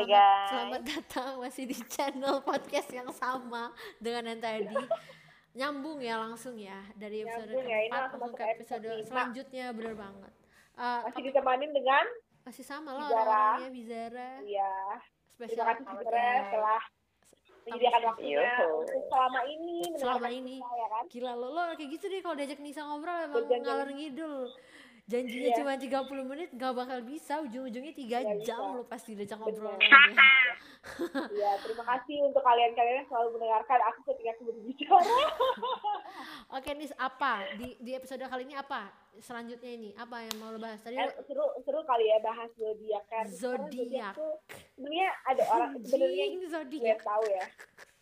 Hai guys. Selamat datang masih di channel podcast yang sama dengan yang tadi. Nyambung ya langsung ya dari episode Nyambung ya, keempat langsung ke episode selanjutnya bener banget. Eh, Masih ditemanin dengan masih sama lah Bizara. orang-orangnya Bizara. iya. Spesial Terima kasih sebenarnya setelah menyediakan waktunya selama ini Selama ini. kita, ya kan? Gila lo, lo kayak gitu deh kalau diajak Nisa ngobrol emang ngalor ngidul. Janjinya Iya. cuma 30 menit gak bakal bisa, ujung-ujungnya 3 Nggak jam bisa. lo pasti diajak ngobrol. Iya, terima kasih untuk kalian-kalian yang selalu mendengarkan aku ketika aku berbicara. Oke Nis, apa di di episode kali ini apa? Selanjutnya ini apa yang mau lo bahas? Tadi Eh, seru seru kali ya bahas zodiak kan. Zodiak. sebenarnya ada orang sebenarnya zodiak. tahu ya.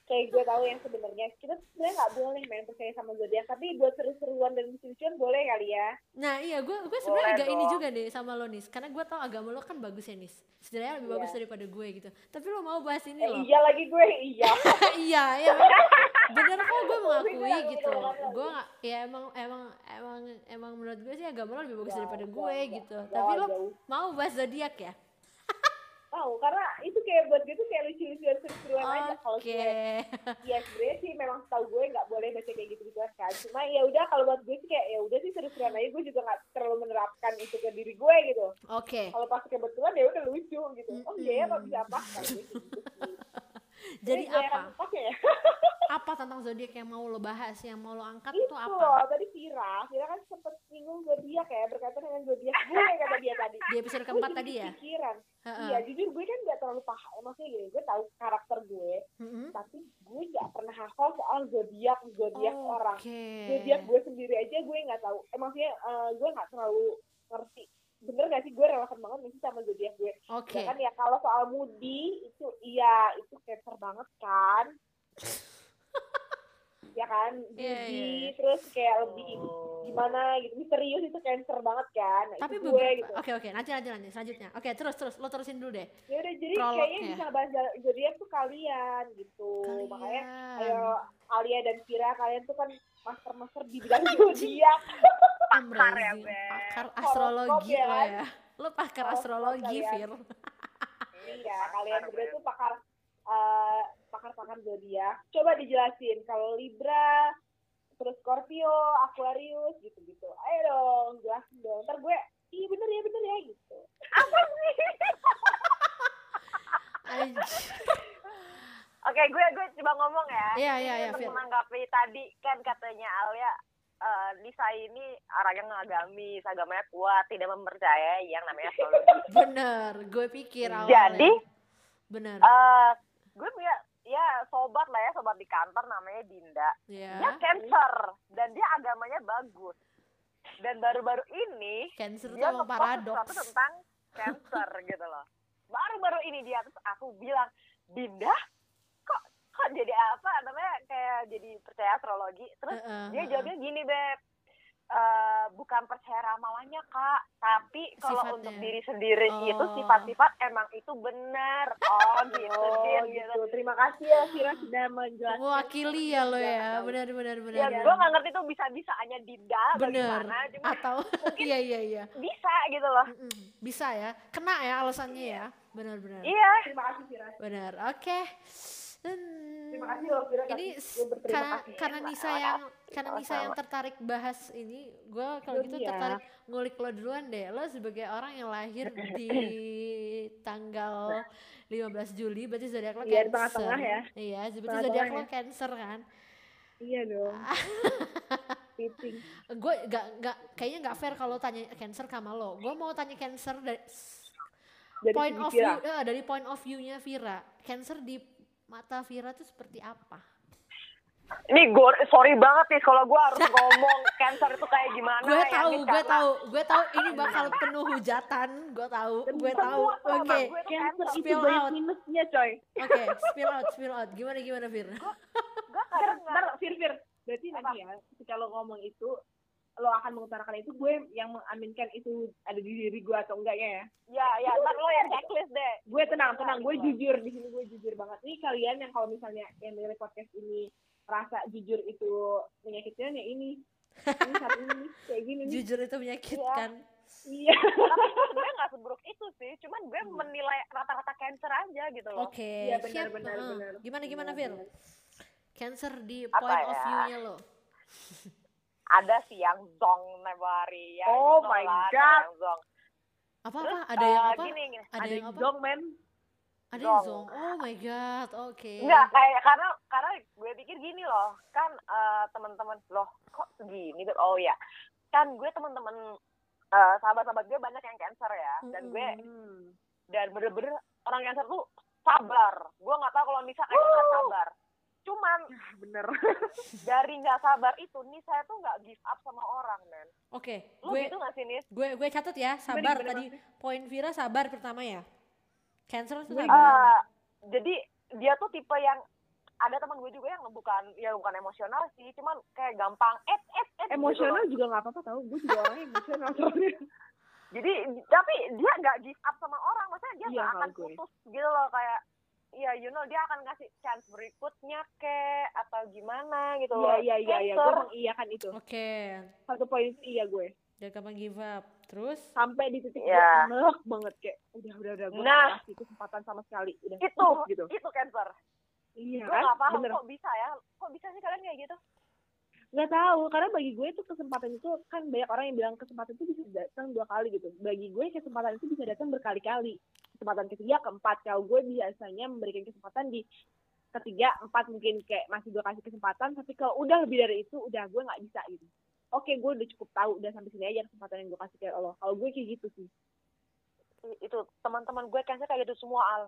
Kayak gue tahu yang sebenarnya kita sebenarnya nggak boleh main percaya sama zodiak, tapi buat seru-seruan dan lucu-lucuan boleh kali ya. Nah iya gue gue sebenarnya agak ini dong. juga deh sama lo Nis, karena gue tau agama lo kan bagus ya Nis. Setidaknya lebih Iya. bagus daripada gue gitu. Tapi lo mau bahas ini Eh, loh. iya lagi gue, iya. iya ya bener kok gue mengakui gitu gue nggak ya emang emang emang emang menurut gue sih agama lo lebih bagus Nggak, daripada gue gitu tapi lo mau bahas zodiak ya Tahu, karena itu kayak buat gue tuh kayak lucu-lucuan seru-seruan aja kalau gue. Iya sebenarnya sih memang tahu gue nggak boleh baca kayak gitu gitu kan. Cuma ya udah kalau buat gue sih kayak ya udah sih seru-seruan aja. Gue juga nggak terlalu menerapkan itu ke diri gue gitu. oke Kalau pas kebetulan ya udah lucu gitu. Oh iya ya apa bisa apa? Kayak gitu jadi yang apa ya. apa tentang zodiak yang mau lo bahas yang mau lo angkat Itu itu apa tadi Vira, Vira kan sempet singgung zodiak ya berkaitan dengan zodiak gue kata dia tadi. di episode keempat tadi ya Kepikiran. Heeh. Iya jujur gue kan nggak terlalu paham. Maksudnya gini, gue tahu karakter gue, Mm-mm. tapi gue nggak pernah hafal soal zodiak zodiak orang. oke zodiak gue sendiri aja gue nggak tahu eh, maksudnya eh, gue nggak terlalu ngerti bener gak sih gue relevan banget nih sama zodiak gue oke ya kan ya kalau soal moody itu iya itu cancer banget kan ya kan? Iya, moody iya, iya. terus kayak lebih gimana gitu. Misterius itu cancer banget kan? Nah, tapi itu gue beberapa gitu. oke oke. Nanti nanti nanti selanjutnya. Oke terus terus. Lo terusin dulu deh. Ya udah jadi Prolognya. kayaknya bisa bahas zodiak tuh kalian gitu. Makanya kalian ayo Alia dan Vira kalian tuh kan master-master di bidang zodiak. Pakar ya. Beb. pakar Horoskop astrologi. ya lo kan? ya. Lo pakar Horoskop astrologi. Fir Iya, kalian berdua tuh pakar eh, pakar-pakar zodiak. Coba dijelasin kalau Libra, terus Scorpio, Aquarius gitu-gitu. Ayo dong, jelasin dong. Ntar gue, iya bener ya, bener ya gitu. Anj- Oke, gue gue coba ngomong ya. Iya, iya, iya, menanggapi tadi kan katanya Alia eh, Lisa ini orang yang agamis, agamanya kuat, tidak mempercayai yang namanya astrologi. bener gue pikir awalnya Jadi, bener eh gue punya ya sobat lah ya, sobat di kantor namanya Dinda. ya Dia cancer dan dia agamanya bagus. Dan baru-baru ini cancer tuh dia ngepost paradoks tentang cancer gitu loh. Baru-baru ini dia terus aku bilang, Dinda, kok kok jadi apa namanya kayak jadi percaya astrologi. Terus Heeh, dia heeh. jawabnya gini beb, "Eh, bukan percaya ramalannya kak, tapi kalau Sifatnya. untuk diri sendiri itu Oh. sifat-sifat emang itu benar. Oh gitu, Oh gitu. gitu. Terima kasih ya Vira sudah menjelaskan. mewakili ya lo ya tahu. benar benar benar Ya gue nggak ngerti tuh bisa-bisanya Dinda bener bagaimana, cuma atau iya iya iya bisa gitu loh. Bisa ya kena ya alasannya ya benar benar Iya. Terima kasih Vira. benar oke Hmm, Terima kasih loh Vira. ini karena kasih. karena Nisa yang karena Nisa yang tertarik bahas ini gue kalau gitu Zodiak. tertarik ngulik lo duluan deh lo sebagai orang yang lahir di tanggal 15 Juli berarti zodiak lo Iya, Cancer tengah-tengah ya. iya berarti zodiak lo ya. Cancer kan Iya dong. Gue gak, gak kayaknya nggak fair kalau tanya Cancer sama lo gue mau tanya Cancer dari Jadi point of view eh, dari point of view-nya Vira Cancer di mata Vira tuh seperti apa Ini gue sorry banget nih kalau gue harus ngomong cancer itu kayak gimana. gue ya, tahu Nis, gue tahu gue tahu ini bakal penuh hujatan gue tahu gue tahu oke gue tuh Cancer itu Spill banyak out. minusnya coy. oke spill out spill out gimana gimana Vira Gue ntar, Fir, Fir. Berarti nanti ya, ketika lo ngomong itu, lo akan mengutarakan itu, gue yang mengaminkan itu ada di diri gue atau enggaknya ya. ya ya ntar lo yang checklist deh. Gue tenang, tenang, gue jujur di sini gue jujur banget. Ini kalian yang kalau misalnya yang dari podcast ini rasa jujur itu menyakitkan ya ini. Ini saat ini kayak gini nih. jujur itu menyakitkan Iya. tapi sebenarnya nggak seburuk itu sih cuman gue Hmm. menilai rata-rata cancer aja gitu loh Oke, Iya, benar, siap. benar, Heeh. benar. Gimana gimana Fir? benar. Cancer di Apa point of ya? view-nya lo. ada sih yang zong Nebari ya Oh my God. yang zong Apa apa? Ada yang eh, apa? gini, gini. Ada Ada yang yang apa? dong, men. Ada yang Zong. zong. Oh my god. Oke. Enggak, kayak karena karena gue pikir gini loh, kan eh, teman-teman loh kok segini tuh? Oh ya, kan gue teman-teman eh, sahabat-sahabat gue banyak yang cancer ya, dan gue Hmm. dan bener-bener orang cancer tuh sabar. Gue nggak tahu kalau Nisa kayak nggak sabar. Cuman Ah, Bener. dari nggak sabar itu, Nisa tuh nggak give up sama orang, men. Oke, Lu gue gitu nggak sih, Nis? gue gue catat ya, sabar gimana, tadi poin Vira sabar pertama ya. Cancer itu sabar. Eh, jadi dia tuh tipe yang ada teman gue juga yang bukan ya bukan emosional sih, cuman kayak gampang et et et gitu Emosional loh. juga nggak apa-apa tau. Gue juga orangnya emosional soalnya. Jadi tapi dia nggak give up sama orang, maksudnya dia Iya, nggak akan kalau gue. putus gitu loh kayak Iya, you know dia akan ngasih chance berikutnya ke atau gimana gitu Iya, loh. iya, iya, iya. Gue mengiyakan itu. Oke, Satu poin itu iya gue. jangan gampang give up. Terus Sampai di titik Iya. gue enek banget kayak udah udah udah gue Nah. kasih kesempatan sama sekali. Udah itu gitu. itu cancer. Iya Gue kan? nggak paham Bener. kok bisa ya, kok bisa sih kalian kayak gitu? Nggak tahu karena bagi gue itu kesempatan itu kan banyak orang yang bilang kesempatan itu bisa datang dua kali gitu. Bagi gue kesempatan itu bisa datang berkali-kali. Kesempatan ketiga, keempat. Kalau gue biasanya memberikan kesempatan di ketiga, empat mungkin kayak masih gue kasih kesempatan. Tapi kalau udah lebih dari itu, udah gue nggak bisa gitu. Oke, gue udah cukup tahu, udah sampai sini aja kesempatan yang gue kasih ke Allah. Kalau gue kayak gitu sih. Itu teman-teman gue cancer kayak gitu semua al.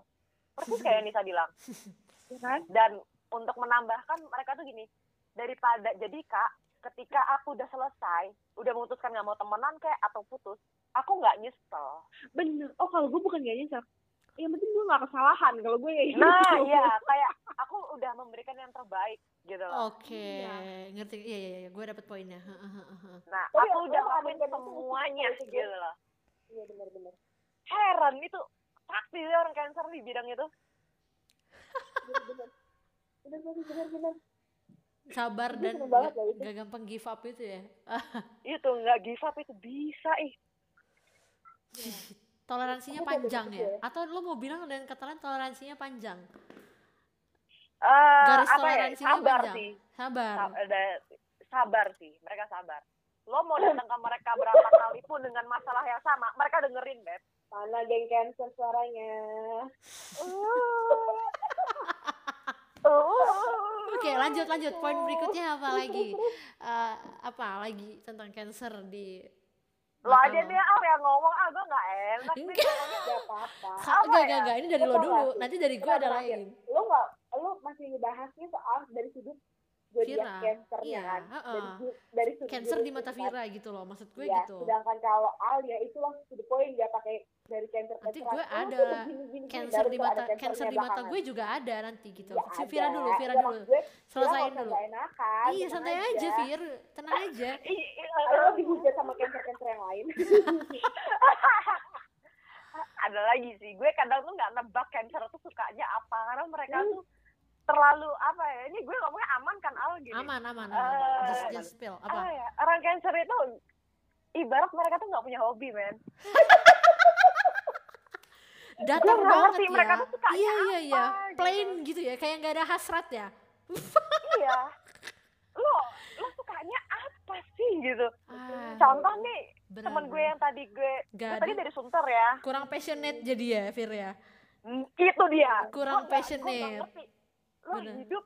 Persis kayak yang Nisa bilang. Ya kan? Dan untuk menambahkan mereka tuh gini, daripada jadi kak, ketika aku udah selesai, udah memutuskan nggak mau temenan kayak atau putus, aku nggak nyesel. Bener. Oh, kalau gue bukan gak nyesel. Yang penting gue gak kesalahan kalau gue kayak gitu. Nah, iya, kayak aku udah memberikan yang terbaik gitu loh. Oke, Iya. ngerti. Iya iya iya, gue dapet poinnya. Heeh, heeh, heeh. Nah, Tapi aku udah ngelakuin kayak semuanya gitu, gitu. gitu loh. Iya, bener-bener. Heran itu sakti sih orang cancer di bidang itu. Bener-bener. Sabar dan gak, gak gampang give up itu ya. Itu nggak give up itu bisa ih. Toleransinya Aku kayak panjang begitu ya? ya. Atau lo mau bilang dengan kata lain toleransinya panjang? Eh, Garis apa ya? toleransinya Sabar panjang. sih. Sabar. Sa- ada- sabar sih, mereka sabar. Lo mau datang ke mereka berapa kali pun dengan masalah yang sama, mereka dengerin, Beb. Mana geng cancer suaranya? Uh. Oke lanjut lanjut. Poin berikutnya apa lagi? Eh, apa lagi tentang cancer di Lo mata aja lo? deh Al yang ngomong, ah gue gak enak nih Enggak. ngomongnya. Apa-apa. Apa Enggak, ya? enggak, enggak. Ini dari lo dulu. nggak sih? Nanti dari gue ada lain. Lo gak, lo masih ngebahasnya soal dari sudut zodiak Vira. cancernya Iya, kan? Dari, su- dari sudut Cancer di mata kan? Vira gitu loh. Maksud gue Iya, gitu. sedangkan kalau Al ya itu langsung to the point dia pakai dari cancer Nanti cancer gue Oh, ada begini, gini, gini. Cancer di mata cancer di mata gue juga ada nanti gitu. Ya, Si Vira dulu, Vira Ya, dulu. gue, Selesaiin usah dulu. enakan, Iya, santai aja, Vir. Tenang aja. Ih, Lo dihujat sama cancer-cancer yang lain. ada lagi sih gue kadang tuh nggak nebak cancer tuh sukanya apa karena mereka tuh terlalu apa ya ini gue ngomongnya aman kan al gini Aman, aman, aman. Just, just spill. apa Apa? ya orang cancer itu ibarat mereka tuh nggak punya hobi men nggak banget ngerti ya. mereka tuh sukanya Iya, iya, iya. gitu. Plain gitu ya. Kayak nggak ada hasrat ya. iya lo lo sukanya apa sih gitu Ah, contoh nih bener, temen gue yang tadi gue gue Gak tadi dari Sunter ya kurang passionate jadi ya, Fir ya. Itu dia Kurang Gua gua passionate. ngerti. Lo Bener. hidup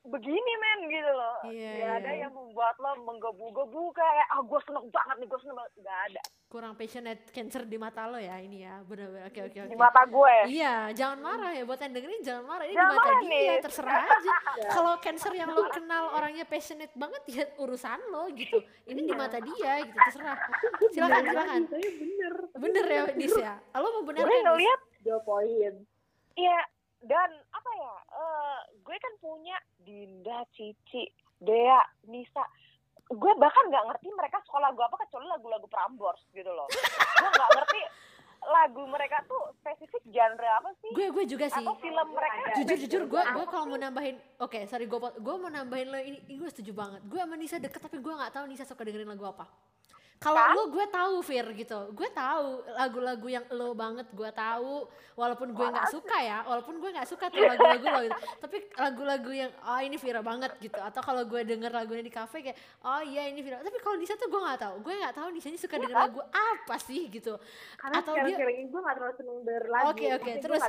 begini men gitu loh Iya, Gak ada iya. yang membuat lo menggebu-gebu kayak ah gue seneng banget nih gue seneng banget gak ada Kurang passionate cancer di mata lo ya ini ya. Bener-bener. Oke, oke, di mata gue Iya, jangan marah ya buat yang dengerin jangan marah. Ini Jangan di mata dia, nih. terserah aja. Kalau cancer yang lo kenal orangnya passionate banget ya urusan lo gitu. Ini di mata dia gitu, terserah. Silakan, silakan. bener. Bener ya, Dis ya. Lo mau gue Dis? ngeliat Dua poin. Iya, dan apa ya? eh, gue kan punya Dinda, Cici, Dea, Nisa. Gue bahkan nggak ngerti mereka sekolah gue apa kecuali lagu-lagu Prambors gitu loh. gue nggak ngerti lagu mereka tuh spesifik genre apa sih? Gue gue juga sih. Atau film mereka? Jujur jujur gue gue kalau mau nambahin oke sorry gue gue mau nambahin lo ini, ini gue setuju banget gue sama Nisa deket tapi gue nggak tahu Nisa suka dengerin lagu apa Kalau Kan? lu gue tahu Fir gitu, gue tahu lagu-lagu yang lo banget gue tahu, walaupun gue nggak suka ya, walaupun gue nggak suka tuh lagu-lagu lo gitu, tapi lagu-lagu yang oh ini Vira banget gitu, atau kalau gue denger lagunya di kafe kayak oh iya ini Vira, tapi kalau Nisa tuh gue nggak tahu, gue nggak tahu Nisa ini suka denger lagu apa sih gitu, Karena Atau dia- gue gak terlalu seneng denger lagu. Oke, oke, Maksudnya terus-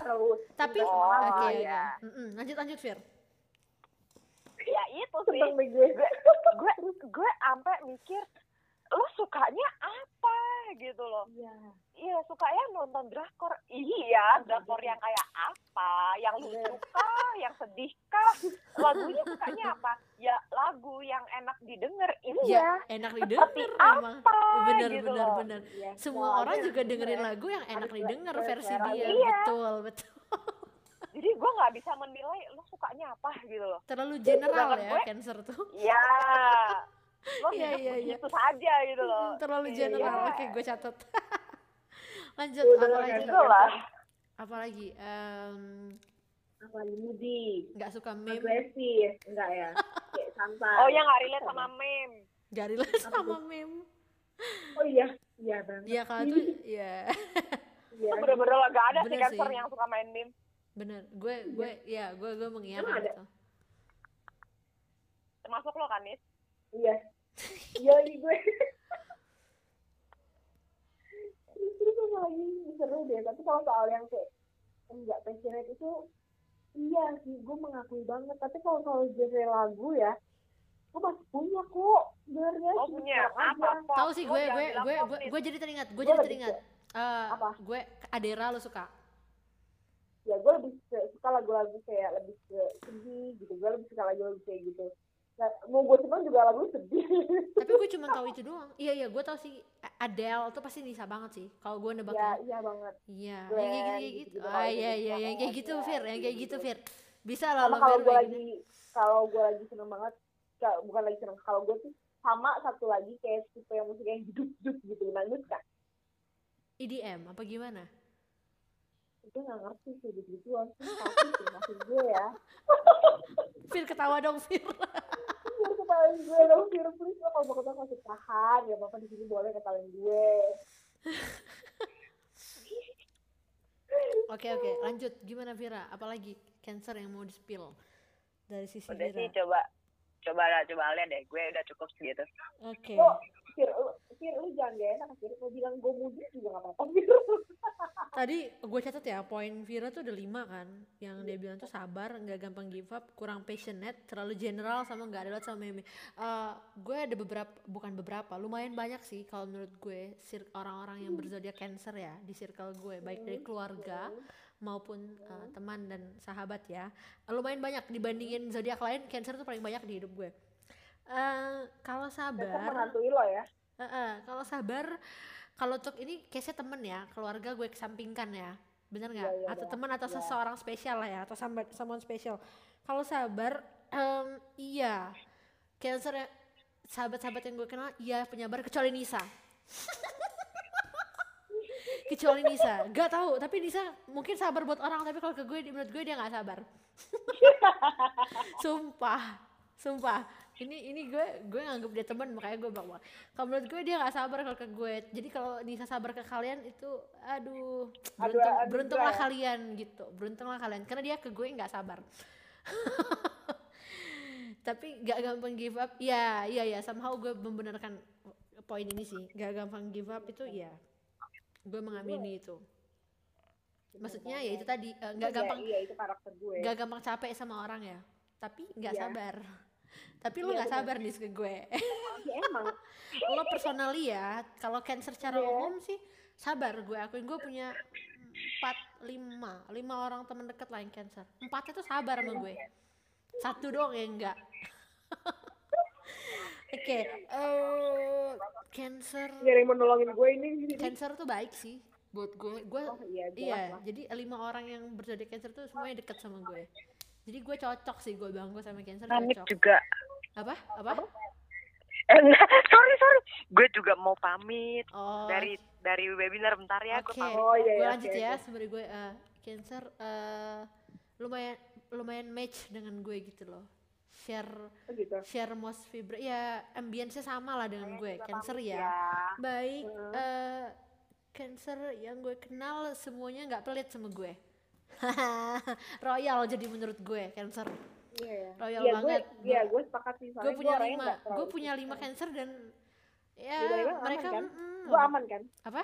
tapi seneng oke Oh, oke, iya. Mm-mm. lanjut lanjut Fir, ya itu sih. Gue. gue gue sampai mikir lo sukanya apa gitu loh. Iya. iya sukanya nonton drakor. Iya drakor yang kayak apa? Yang lu suka yang sedih kah? Lagunya sukanya apa? Ya lagu yang enak didengar. Ya iya enak tapi didengar emang, apa bener gitu bener loh. bener, Iya. semua Nah, orang juga dengerin denger. lagu yang enak Harus didengar versi dia, Iya. betul betul, jadi gue nggak bisa menilai lo sukanya apa gitu loh. Terlalu general Sedangkan ya gue- cancer tuh. ya lo Iya, hidup iya, iya. begitu saja gitu loh terlalu Iya, general. iya. Oke, gue catat. Lanjut, Udah apa lagi? Gitu lah Apa lagi? Em, Apa nih, moody, nggak suka meme, agresif, enggak ya? Kayak santai. oh yang nggak relate sama meme gak relate sama meme. Oh iya, iya banget. Iya kalau tuh, ya Iya. itu bener-bener lah gak ada sih Bener cancer sih. yang suka main meme bener. Gue, gue, ya gue, gue mengiyakan itu. termasuk lo kan Nis Iya. Iya ini gue. Terus terus apa lagi seru deh. Tapi kalau soal yang kayak enggak passionate itu iya sih gue mengakui banget. Tapi kalau soal genre lagu ya, gue masih punya kok sebenarnya. cuma punya apa. Pop? Tahu sih Lo gue, gue, gue, gue, gue jadi teringat, gue jadi teringat. Eh, Apa? gue Adera lo suka. Ya gue lebih suka lagu-lagu kayak lebih ke sedih gitu. Gue lebih suka lagu-lagu kayak gitu. Nah, mau gue seneng juga lagu sedih. Tapi gue cuma tahu itu doang. Iya iya, gue tahu sih Adele tuh pasti Nisa banget sih. Kalau gue ya nebaknya. iya banget. Iya, yang kayak gitu, kayak gitu. Ah iya gitu. iya, yang kayak gitu Iya, Fir, yang kayak gitu gitu-gitu. Fir. Bisa lah lo kalau gue lagi kalau gue lagi seneng banget ka- bukan lagi seneng kalau gue tuh sama satu lagi kayak tipe yang musik yang jeduk jeduk gitu nangis kan EDM apa gimana? itu nggak ngerti sih gitu gituan tapi sih maksud gue ya Fir ketawa dong Fir. Biar ketahuin gue dong Fir please lo kalau mau ketawa masih tahan ya bapak di sini boleh ketahuin gue Oke oke, lanjut. Gimana Vira? Apalagi cancer yang mau di-spill dari sisi udah sih Vira? coba coba coba lihat deh gue udah cukup segitu Oke. Fir lu Fir lu jangan gak enak Fir mau bilang gue mudik juga gak apa-apa Fir Tadi gue catat ya, poin Vira tuh ada lima kan. Yang dia bilang tuh sabar, nggak gampang give up, kurang passionate, terlalu general sama nggak relate sama meme. Eh, gue ada beberapa, bukan beberapa, lumayan banyak sih kalau menurut gue orang-orang yang berzodiak cancer ya di circle gue, baik dari keluarga maupun eh, teman dan sahabat ya. Lumayan banyak dibandingin zodiak lain, cancer tuh paling banyak di hidup gue. Eh, kalau sabar, menghantui lo ya Eh, eh, kalau sabar, kalau untuk ini case temen ya, keluarga gue kesampingkan ya, bener nggak? Iya, iya, atau iya. teman atau Iya. seseorang spesial lah ya, atau someone, someone spesial. Kalau sabar, em, iya, cancer ya, sahabat-sahabat yang gue kenal, iya penyabar kecuali Nisa. kecuali Nisa, gak tahu. Tapi Nisa mungkin sabar buat orang, tapi kalau ke gue, menurut gue dia nggak sabar. sumpah, sumpah. Ini ini gue gue nganggep dia teman makanya gue bilang kalau menurut gue dia nggak sabar kalau ke gue. Jadi kalau Nisa sabar ke kalian itu aduh Aduh, beruntung aduh, beruntunglah ya. kalian gitu. Beruntunglah kalian karena dia ke gue nggak sabar. Tapi nggak gampang give up. Ya, iya ya somehow gue membenarkan poin ini sih. Gak gampang give up itu ya. Gue mengamini itu. Maksudnya ya itu tadi eh, nggak Iya, gampang iya itu karakter gue nggak gampang capek sama orang ya tapi nggak Iya. sabar tapi lu Iya, nggak bener. sabar nih ke gue. Ya, emang. Lo personally ya kalau cancer secara Iya. umum sih sabar gue akuin. Gue punya empat lima lima orang teman deket lah yang cancer. Empatnya tuh sabar sama gue. Satu doang yang enggak oke eh cancer Gak ada yang mau nolongin gue ini. cancer tuh baik sih buat gue. Gue Oh iya, iya lah. jadi lima orang yang berzodiak cancer tuh semuanya deket sama gue jadi gue cocok sih gue bilang gue sama cancer Panik cocok. juga. Apa? Apa? Eh, enggak. Sorry sorry. Gue juga mau pamit. Oh. Dari dari webinar bentar ya gue oke. pamit. Oh, iya, gue iya, lanjut oke, ya oke. sebenarnya gue eh, cancer eh, lumayan lumayan match dengan gue gitu loh. Share Oh, gitu. share most vibra ya ambience sama lah dengan gue. Cancer pamit ya. baik Hmm. eh cancer yang gue kenal semuanya nggak pelit sama gue royal jadi menurut gue cancer Iya ya. royal Iya gue, banget iya gue sepakat sih. gue punya orangnya lima gue punya lima cancer dan ya aman mereka kan? mm, Gue aman kan? apa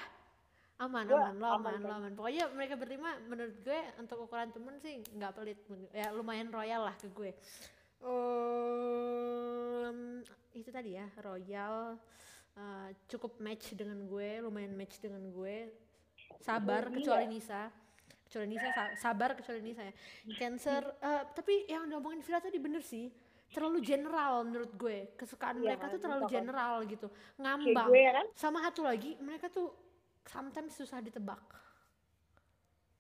aman Gua aman lo aman aman kan? lo aman pokoknya mereka berlima menurut gue untuk ukuran temen sih nggak pelit ya lumayan royal lah ke gue Em, itu tadi ya royal eh, cukup match dengan gue lumayan match dengan gue sabar Iya. kecuali Nisa kecuali Nisa sa- sabar kecuali Nisa ya cancer eh, tapi yang diomongin Vira tadi bener sih terlalu general menurut gue kesukaan Iya mereka tuh terlalu kan. general gitu ngambang gue ya kan? sama satu lagi mereka tuh sometimes susah ditebak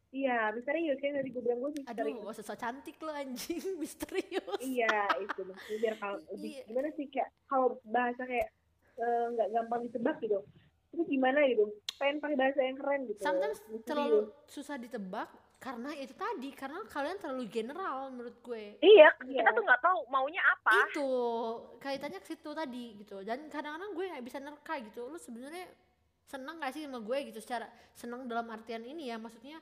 Iya, misterius kan tadi gue bilang gue aduh misterius. gak usah cantik lo anjing misterius Iya, itu biar kalau Iya. gimana sih kayak kalau bahasa kayak eh, nggak gampang ditebak gitu. Itu gimana gitu? Pengen pakai bahasa yang keren gitu. sometimes Misterius. terlalu susah ditebak karena itu tadi karena kalian terlalu general menurut gue Iya, Iya. kita tuh nggak tahu maunya apa. itu kaitannya ke situ tadi gitu dan kadang-kadang gue nggak bisa nerka gitu lu sebenarnya seneng gak sih sama gue gitu secara seneng dalam artian ini ya maksudnya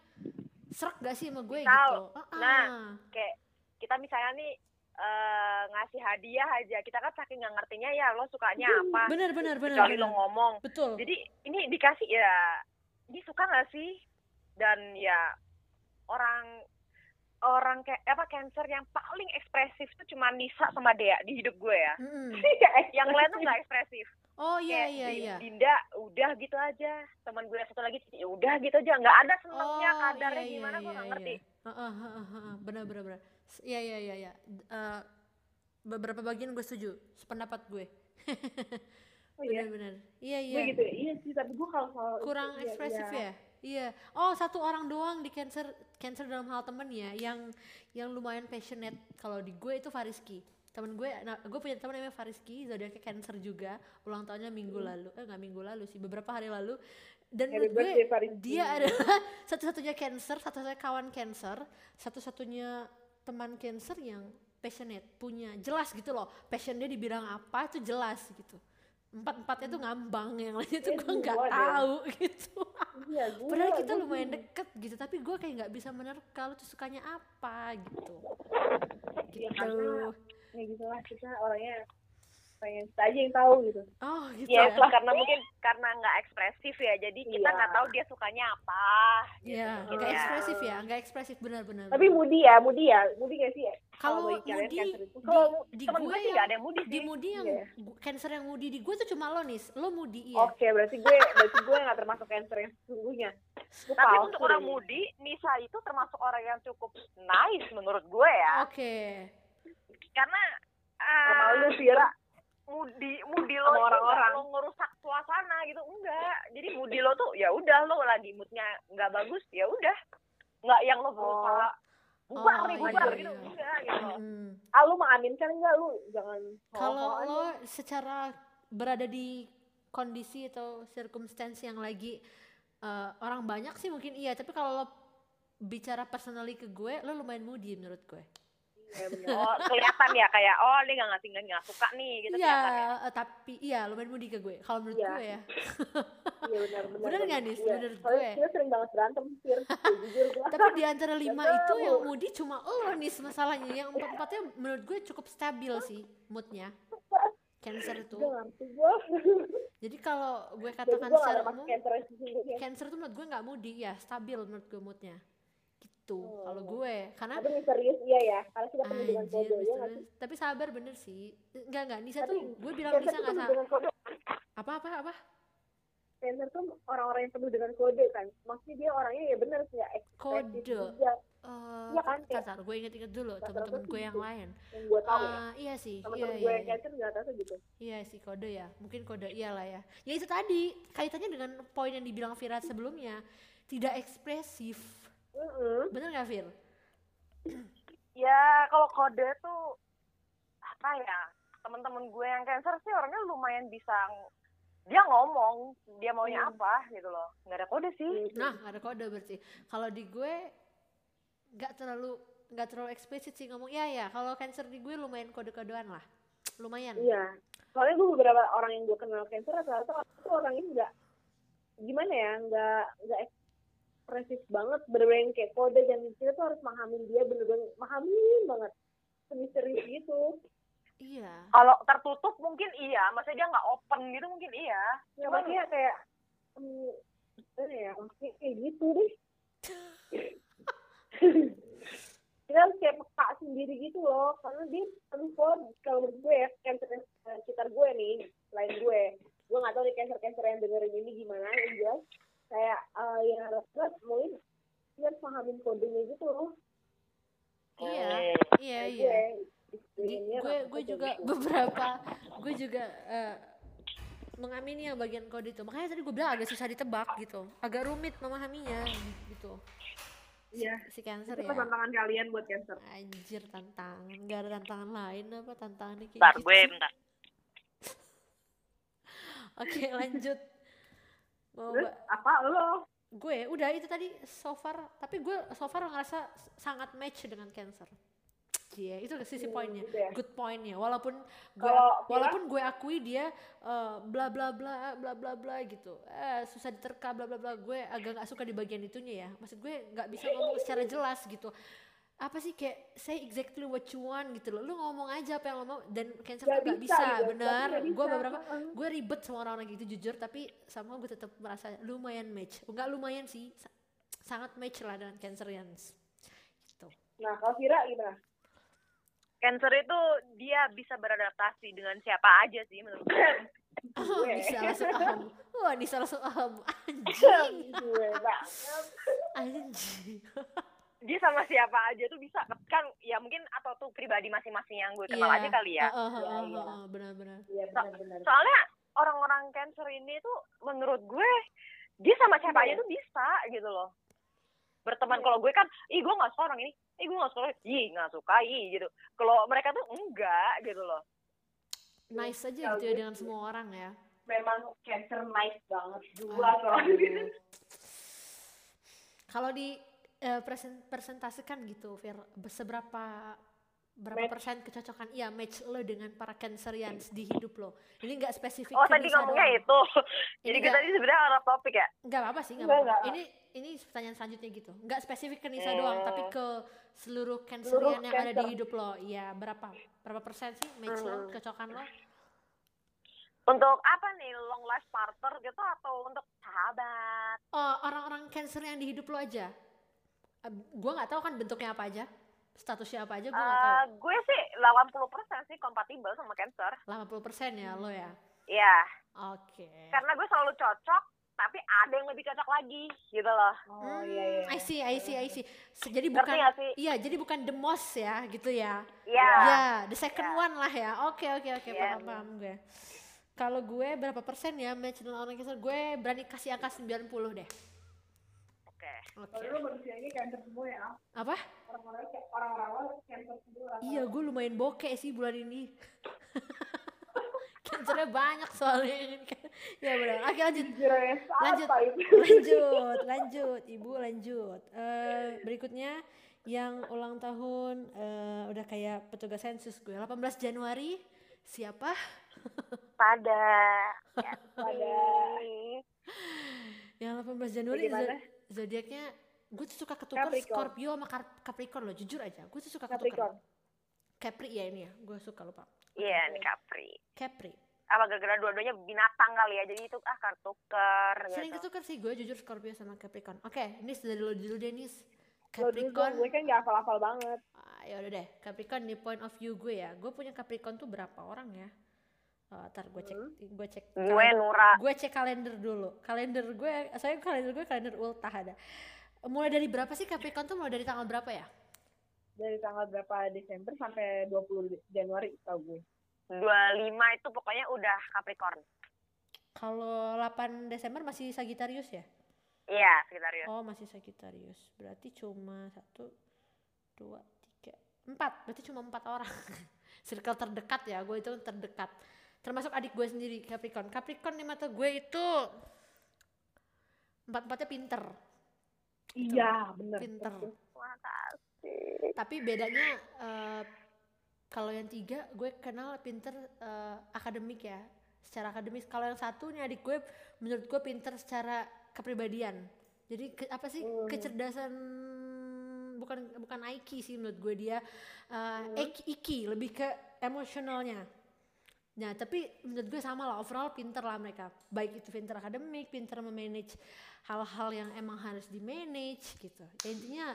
serak gak sih sama gue Misal, gitu Ah, nah, ah. Kayak kita misalnya nih eh, ngasih hadiah aja, kita kan saking nggak ngertinya ya lo sukanya apa. bener bener bener, Kecuali lo ngomong. betul Jadi ini dikasih ya, ini suka nggak sih? Dan ya orang orang kayak apa cancer yang paling ekspresif tuh cuma Nisa sama Dea di hidup gue ya. Mm-mm. Iya, Yang lain tuh nggak ekspresif. oh iya iya iya Dinda udah gitu aja. Teman gue satu lagi ya udah gitu aja. Nggak ada senangnya Oh, kadarnya iya, gimana iya, gue nggak iya, ngerti. iya. Heeh, heeh, heeh. benar benar benar iya iya iya iya D- eh, beberapa bagian gue setuju sependapat gue. Oh iya. benar benar iya Gue iya. gitu ya. Iya sih, tapi gue kalau soal itu, kurang iya, ekspresif iya. ya? Iya. Oh satu orang doang di cancer cancer dalam hal temen ya yang yang lumayan passionate. Kalau di gue itu Fariski. Temen gue nah, gue punya temen namanya Fariski zodiaknya cancer juga. Ulang tahunnya minggu lalu. Eh nggak minggu lalu sih beberapa hari lalu. Dan Hmm. Menurut gue dia adalah satu-satunya cancer satu-satunya kawan cancer satu-satunya teman cancer yang passionate punya jelas gitu loh. Passion dia di bidang apa itu jelas gitu. Empat empatnya tuh ngambang yang lainnya tuh Iya, gue nggak tahu gitu. Iya, gue. padahal kita gue lumayan deket gitu tapi gue kayak nggak bisa menerka lu tuh sukanya apa gitu. Ya, gitu. karena ya gitu lah kita orangnya pengen kita aja yang tahu gitu. oh gitu Ya, ya karena mungkin karena nggak ekspresif ya. Jadi kita Iya. nggak tahu dia sukanya apa. Iya, mungkin nggak ya. ekspresif ya, nggak ekspresif benar-benar. Tapi Moody ya, Moody ya, Moody gak sih ya? kalau itu. di, di temen gue gue sih yang nggak ada yang mudi di sih. Moody yang Iya. gu- cancer yang Moody di gue tuh cuma lo nis, lo Moody iya. Oke, berarti gue berarti gue nggak termasuk cancer yang sesungguhnya. Gue Tapi palsu untuk orang deh. mudi, Nisa itu termasuk orang yang cukup nice menurut gue ya. Oke. Karena Sama ah, lu Vira, mudi mudi lo orang-orang. lo ngerusak suasana gitu enggak. Jadi mudi lo tuh ya udah lo lagi moodnya nggak bagus ya udah. Nggak yang lo berusaha bubar Oh, nih iya, bubar iya. gitu enggak gitu. Mm. ah lu mengaminkan nggak lu? Jangan Kalau lo secara berada di kondisi atau circumstance yang lagi eh, orang banyak sih mungkin iya, tapi kalau lo bicara personally ke gue, lo lumayan moody menurut gue. Oh kelihatan ya kayak oh dia nggak ngasih nggak suka nih gitu Iya, ya. eh, tapi iya lumayan moody ke gue. Kalau menurut Iya. gue ya. Iya benar benar. Bener nggak, Nis? Iya. Menurut gue. Kita sering banget berantem. Jujur gue. Tapi di antara lima itu yang moody cuma lo nih masalahnya. Yang empat-empatnya menurut gue cukup stabil sih moodnya. Cancer itu. Jadi kalau gue katakan secara umum, cancer tuh menurut gue nggak moody ya, stabil menurut gue moodnya. Gitu. Oh. Kalau gue, karena Tapi misterius iya ya, karena kita penuh dengan kode ya tapi sabar bener sih. Enggak enggak, Nisa Tapi tuh gue bilang Nisa nggak salah. Apa apa apa? Cancer tuh orang-orang yang penuh dengan kode kan. Maksudnya dia orangnya ya bener sih ya ekspresif Kode. juga. Eh, Iya kan, kayak- tar, gue inget-inget dulu teman-teman sih gue yang lain. Yang gue tahu ya. Ah, iya sih, iya Teman-teman iya. gue yang iya. cancer nggak tahu gitu. Iya sih kode ya, mungkin kode iyalah ya. Ya itu tadi kaitannya dengan poin yang dibilang Vira sebelumnya, tidak ekspresif. Heeh. Bener gak Vir? Ya kalau kode tuh apa ya teman-teman gue yang cancer sih orangnya lumayan bisa dia ngomong dia maunya Hmm. apa gitu loh nggak ada kode sih Nah, gak ada kode berarti. Kalau di gue nggak terlalu nggak terlalu eksplisit sih ngomong ya ya kalau cancer di gue lumayan kode-kodean lah lumayan Iya. Soalnya gue beberapa orang yang gue kenal cancer rata-rata itu orangnya nggak gimana ya, nggak nggak ekspresif banget, bener-bener yang kayak kode dan kita tuh harus pahamin dia bener-bener pahamin banget. Misterius gitu. iya Kalau tertutup mungkin iya, maksudnya dia nggak open gitu mungkin iya. Ya, makanya kayak hmm, ya, maksudnya kayak gitu deh. kita harus kayak peka sendiri gitu loh karena dia info kalau menurut gue ya cancer eh, sekitar gue nih selain gue gue nggak tahu nih cancer cancer yang dengerin ini gimana yang jelas kayak eh, yang harus jelas mungkin dia pahamin kodenya gitu loh. Iya iya iya. gue gue juga gitu. beberapa gue juga eh, mengamini yang bagian kode itu. Makanya tadi gue bilang agak susah ditebak gitu. Agak rumit memahaminya gitu. Iya. Si cancer itu ya. tantangan kalian buat cancer. Anjir tantangan. Gak ada tantangan lain apa tantangannya kayak Bentar, gitu? gue bentar. oke lanjut mau terus apa lo gue udah itu tadi so far tapi gue so far ngerasa sangat match dengan cancer Iya, itu sisi Hmm, poinnya, gitu ya. good pointnya. Walaupun gue, walaupun gue akui dia eh, bla bla bla bla bla bla gitu, eh, susah diterka bla bla bla. Gue agak nggak suka di bagian itunya ya. Maksud gue nggak bisa ngomong secara jelas gitu. Apa sih kayak say exactly what you want gitu loh. Lu ngomong aja apa yang lo mau dan cancer Nggak tuh nggak bisa bisa, gitu, nggak Gue bisa. beberapa gue ribet sama orang-orang gitu jujur. Tapi sama gue tetap merasa lumayan match. Enggak lumayan sih sa- sangat match lah dengan cancerians gitu. Nah kalau Vira gimana? Cancer itu dia bisa beradaptasi dengan siapa aja sih menurut gue. oh, Gue. Nisa langsung aham. Wah Nisa langsung aham. Anjing. anjing Dia sama siapa aja tuh bisa kan ya mungkin atau tuh pribadi masing-masing yang gue kenal aja kali ya. Iya, iya. iya benar-benar Soalnya orang-orang cancer ini tuh menurut gue dia sama siapa aja tuh bisa gitu loh. Berteman kalau gue kan, ih gue gak suka orang ini, ih gue gak suka, orang ini. ih gak suka, ih gitu. Kalau mereka tuh enggak gitu loh. nice aja Kalau gitu ya dengan semua orang ya memang cancer nice banget dua soalnya kalau di eh, presen- presentasikan gitu Fir seberapa berapa Match. persen kecocokan iya match lo dengan para cancerians di hidup lo ini nggak spesifik Oh tadi ngomongnya doang. itu. Ini Jadi kita nggak- tadi sebenarnya out topik ya. nggak apa sih nggak Nggak, apa nggak. ini ini pertanyaan selanjutnya gitu nggak spesifik ke Nisa Hmm. doang tapi ke seluruh cancerian yang ada di cancer. hidup lo iya berapa berapa persen sih match lo Hmm. kecocokan lo Untuk apa nih long life partner gitu atau untuk sahabat? oh orang-orang cancer yang di hidup lo aja Gua nggak tahu kan bentuknya apa aja statusnya apa aja gua nggak tahu Eh, gue sih 80% sih kompatibel sama cancer. 80% ya lo ya Iya, oke karena gue selalu cocok, tapi ada yang lebih cocok lagi gitu loh. oh iya iya Hmm, I see, I see, I see. Se- Jadi Ngerti bukan, iya, jadi bukan the most ya, gitu ya. Iya. Ya, the second Ya. one lah ya. Oke, oke, oke, Iya. paham, paham gue. Kalau gue berapa persen ya match dengan orang cancer? Gue berani kasih angka 90 deh. Oke. Oke. Kalau lu manusianya cancer semua ya. Apa? orang-orang orang-orang cancer semua Iya, gue lumayan bokeh sih bulan ini. Cancernya banyak soalnya. ya benar. Oke lanjut. Lanjut lanjut lanjut ibu lanjut Eh berikutnya yang ulang tahun eh, udah kayak petugas sensus gue 18 Januari siapa Pada. pada yang 18 Januari Bagaimana? Zo- zodiaknya gue tuh suka ketukar Capricorn. Scorpio sama Car- Capricorn loh jujur aja gue tuh suka ketukar Capricorn Capri ya ini ya gue suka lupa Iya, nih Capri. Capri Apa gara-gara dua-duanya binatang kali ya, jadi itu ah kartuker sering gitu. ketukar sih gue jujur Scorpio sama Capricorn oke Nis dari lo dulu deh Nis Lo dulu Capricorn dong, gue kan gak hafal-hafal banget Ah, ya udah deh, Capricorn di point of view gue ya. Gue punya Capricorn tuh berapa orang ya? Uh, ntar gue cek, gue cek. Gue Nura. gue cek kalender dulu. Kalender gue, saya kalender gue kalender ultah ada. Mulai dari berapa sih Capricorn tuh? Mulai dari tanggal berapa ya? dari tanggal berapa Desember sampai 20 Januari tau gue 25 itu pokoknya udah Capricorn. Kalau 8 Desember masih Sagittarius ya? Iya, sekitar itu. Oh masih Sagittarius. Berarti cuma satu, dua, tiga, empat. Berarti cuma empat orang. Circle terdekat ya, gue itu terdekat. Termasuk adik gue sendiri Capricorn. Capricorn di mata gue itu empat empatnya pinter, iya bener pinter. Makasih. tapi bedanya eh, kalau yang tiga gue kenal pinter eh, akademik ya secara akademis kalau yang satu nih adik gue menurut gue pinter secara kepribadian jadi ke- apa sih Hmm. kecerdasan bukan bukan IQ sih menurut gue dia eh, Hmm. iki lebih ke emosionalnya Nah, tapi menurut gue sama lah, overall pinter lah mereka. Baik itu pinter akademik, pinter memanage hal-hal yang emang harus di manage gitu. Ya, intinya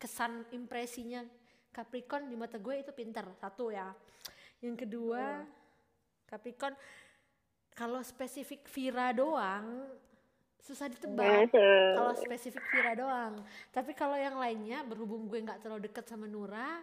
kesan impresinya Capricorn di mata gue itu pinter, satu ya. Yang kedua, Capricorn kalau spesifik Vira doang susah ditebak kalau spesifik Vira doang. Tapi kalau yang lainnya berhubung gue nggak terlalu deket sama Nura,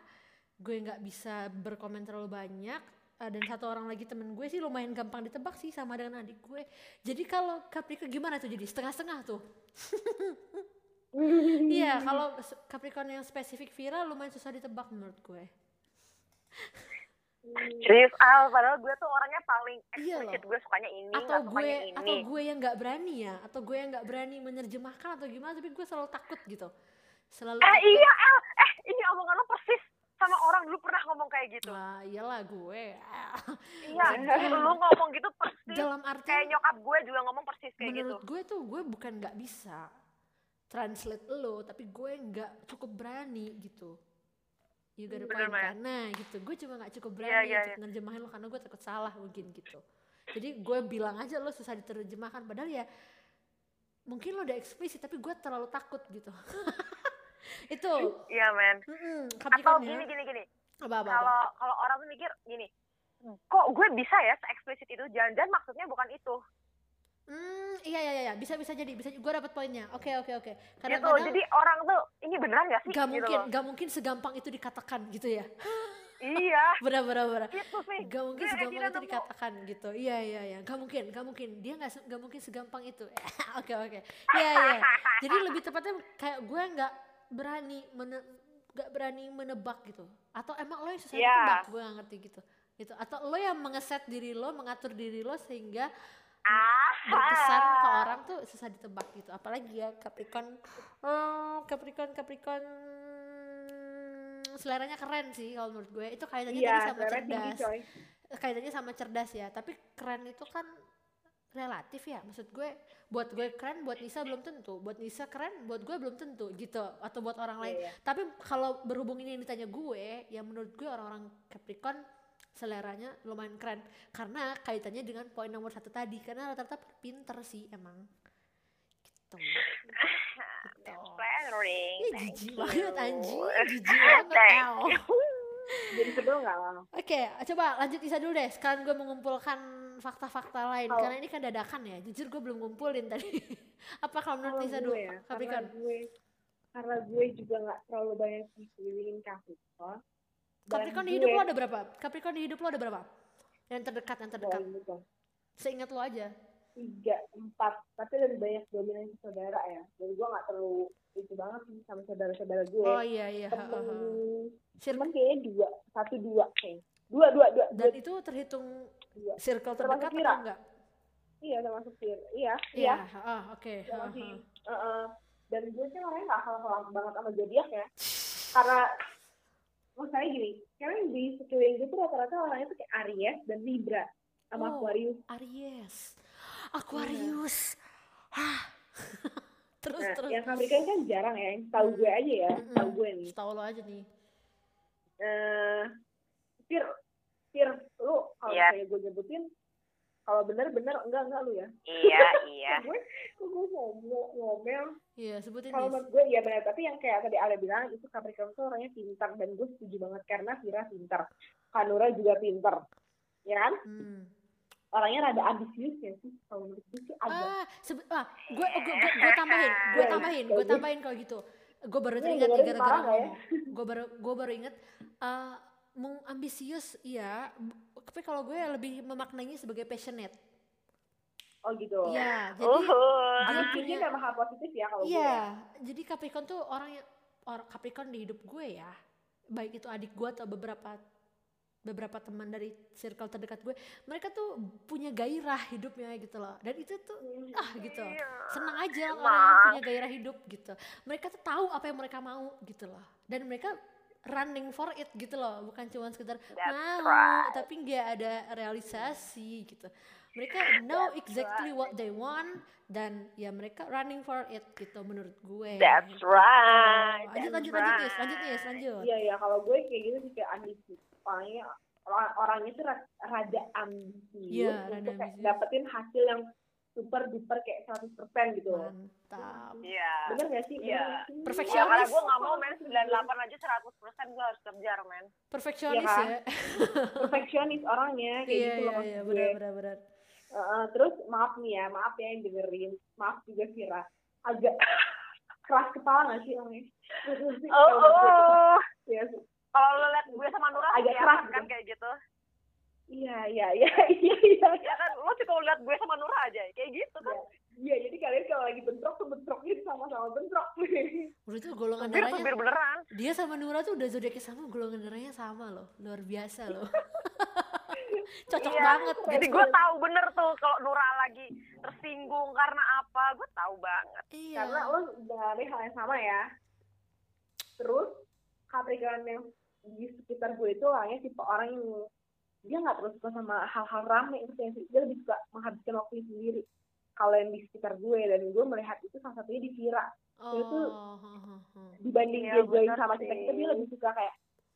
gue nggak bisa berkomentar terlalu banyak. Eh, dan satu orang lagi temen gue sih lumayan gampang ditebak sih sama dengan adik gue. Jadi kalau Capricorn gimana tuh jadi setengah-setengah tuh? iya kalau Capricorn yang spesifik Vira lumayan susah ditebak menurut gue. Serius Al, padahal gue tuh orangnya paling Iya eksplisit. loh. Gue sukanya ini, atau gue sukanya ini. atau gue yang nggak berani ya atau gue yang nggak berani menerjemahkan atau gimana tapi gue selalu takut gitu selalu Eh takut. iya Al, eh ini omongan lo persis sama orang dulu pernah ngomong kayak gitu. lah iyalah gue. Iya, lu ngomong gitu persis. dalam arti Kayak nyokap gue juga ngomong persis kayak gitu. menurut gue tuh gue bukan nggak bisa translate lo tapi gue nggak cukup berani gitu. You got a Bener, point nah gitu. Gue cuma nggak cukup Iya, berani iya, untuk nerjemahin lo karena gue takut salah mungkin gitu. Jadi gue bilang aja lo susah diterjemahkan. Padahal ya mungkin lo udah eksplisit tapi gue terlalu takut gitu itu Iya men. mm Atau gini ya gini gini. apa. Kalau kalau orang tuh mikir gini, kok gue bisa ya se-eksplisit itu? Jangan-jangan maksudnya bukan itu. Hmm, iya iya iya, bisa bisa jadi, bisa gue dapat poinnya. Oke oke oke. Gitu. Kadang-kadang Jadi orang tuh ini beneran gak sih? gak Gitu mungkin, loh. gak mungkin segampang itu dikatakan gitu ya. Iya. Benar benar benar. Gitu sih. Gak mungkin Gue segampang itu nemu. dikatakan gitu. Iya iya iya, gak mungkin, gak mungkin. Dia nggak se- gak mungkin segampang itu. Oke oke. Iya iya. Jadi lebih tepatnya kayak gue nggak berani mene gak berani menebak gitu. Atau emang lo yang susah Iya. ditebak, gue gak ngerti gitu. Gitu. Atau lo yang mengeset diri lo, mengatur diri lo sehingga Ah. berkesan ke orang tuh susah ditebak gitu apalagi ya Capricorn oh, Capricorn Capricorn seleranya keren sih kalau menurut gue itu kaitannya tadi sama tinggi cerdas coy. kaitannya sama cerdas ya tapi keren itu kan relatif ya. Maksud gue buat gue keren buat Nisa belum tentu. Buat Nisa keren buat gue belum tentu gitu. Atau buat orang lain. Iya, iya. tapi kalau berhubung ini yang ditanya gue ya menurut gue orang-orang Capricorn seleranya lumayan keren. Karena kaitannya dengan poin nomor satu tadi. Karena rata-rata pinter sih emang. Gitu. Gitu. Flattering. Jijik banget anjing. Jijik banget. Jadi sebel nggak? Oke, coba lanjut Isa dulu deh. Sekarang gue mengumpulkan fakta-fakta lain Kalau- karena ini kan dadakan ya. Jujur gue belum ngumpulin tadi. Apa kalau menurut Kalau Isa dulu? ya, karena Capricorn. gue karena gue juga nggak terlalu banyak dikelilingin Capricorn. Capricorn di gue- hidup lo ada berapa? Capricorn di hidup lo ada berapa? Yang terdekat, yang terdekat. Betul. Seingat lo aja. tiga empat tapi lebih banyak dominasi saudara ya dan gue nggak terlalu itu banget sih sama saudara-saudara gue Oh iya iya. temen ha. temen kayaknya dua satu dua kayak dua dua dua, Dan dua itu terhitung Iya. circle terdekat Kira. atau enggak? iya termasuk Fir iya Iya, iya ah, oke. Iya, ha, masih ha. Heeh. dan gue sih orangnya nggak hal-hal banget sama zodiak ya karena maksudnya gini karena di sekeliling gue tuh rata-rata orangnya tuh kayak Aries dan Libra sama Oh. Aquarius Aries. Aquarius. Hah. terus nah terus. yang Capricorn kan jarang ya yang tahu gue aja ya Mm-mm. tahu gue nih Tahu lo aja nih. eh Fir, Fir, lu kalau Iya. kayak gue nyebutin, kalau bener-bener enggak enggak lu ya. Iya, iya. gue, gue ngomong ngomel. Iya, sebutin Kalau menurut gue iya benar, tapi yang kayak tadi Ale bilang itu Capricorn tuh orangnya pintar dan gue setuju banget karena Vira pintar, Kanura juga pintar, ya kan? Hmm. Orangnya rada ambisius ya sih, kalau menurut gue sih agak. Ah, sebe ah, gue gue gue gue tambahin, gue Iya, tambahin, iya, gue iya. tambahin kalau gitu. Gue baru teringat nih gara-gara ya? Gue baru gue baru inget eh mau ambisius iya, tapi kalau gue lebih memaknainya sebagai passionate. Oh gitu. Iya, jadi Uhuh. dia punya memang hal positif ya kalau gue. Iya, ya. jadi Capricorn tuh orang yang orang Capricorn di hidup gue ya, baik itu adik gue atau beberapa beberapa teman dari circle terdekat gue, mereka tuh punya gairah hidupnya gitu loh, dan itu tuh ah gitu, senang aja orang yang punya gairah hidup gitu. Mereka tuh tahu apa yang mereka mau gitu loh, dan mereka running for it gitu loh bukan cuma sekedar That's mau right. tapi nggak ada realisasi gitu mereka know exactly what they want dan ya mereka running for it gitu menurut gue That's gitu. right. lanjut that's lanjut lanjut right. lanjut Nis lanjut Iya iya kalau gue kayak gitu sih kayak ambisi. Orangnya orang orangnya tuh ra- rada ambisius Iya, rada untuk kayak ambisius. dapetin hasil yang super duper kayak 100% gitu loh. mantap Iya. Bener gak sih? Iya. sih? Perfeksionis. Ya, karena gue gak mau main 98 aja 100% gue harus kejar, men. perfeksionis Iya kan? ya Perfeksionis orangnya kayak iya gitu iya loh iya gue. benar benar benar Heeh, terus maaf nih ya, maaf ya yang dengerin. Maaf juga Vira. Agak keras kepala gak sih orangnya? Oh, oh. Iya, Kalau lo liat gue sama Nura Agak kelihatan keras, kan ya. kayak gitu. Iya, iya, iya, iya, iya. Ya kan, lo sih kalau liat gue sama Nura aja, kayak gitu kan. Iya, jadi kalian kalau lagi bentrok tuh bentroknya sama-sama bentrok. udah tuh golongan tuh darahnya bir beneran. dia sama Nura tuh udah zodiaknya sama golongan darahnya sama loh luar biasa loh cocok Iya, banget Jadi gue tahu bener tuh kalau Nura lagi tersinggung karena apa, gue tahu banget. iya Karena lo dari hal yang sama ya. Terus Capricorn yang di sekitar gue itu orangnya tipe orang yang dia nggak terus suka sama hal-hal rame itu yang dia lebih suka menghabiskan waktunya sendiri. Kalau yang di sekitar gue dan gue melihat itu salah satunya di Vira. Oh itu dibanding Iya, dia join sama kita kita dia lebih suka kayak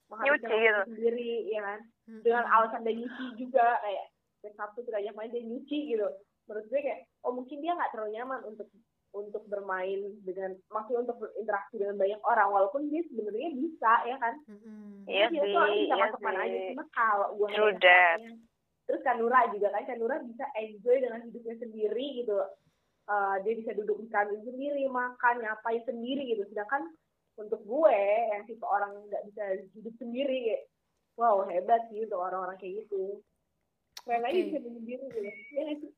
menghabiskan Nyuci waktu gitu. sendiri ya kan? Dengan alasan dia nyuci juga kayak setiap Sabtu kita ajak main dia nyuci gitu. Menurut gue kayak oh mungkin dia nggak terlalu nyaman untuk untuk bermain dengan maksudnya untuk berinteraksi dengan banyak orang walaupun dia sebenarnya bisa ya kan Mm-mm. Iya dia tuh bisa iya masuk mana aja sih. cuma kalau gue True ngeliat that. orangnya- terus Kanura juga kan Kanura bisa enjoy dengan hidupnya sendiri gitu Eh, dia bisa duduk di kantin sendiri makan ngapain sendiri gitu sedangkan untuk gue yang tipe orang nggak bisa hidup sendiri kayak wow hebat sih untuk orang-orang kayak gitu keren aja Oke. bisa hidup sendiri gitu ya nggak sih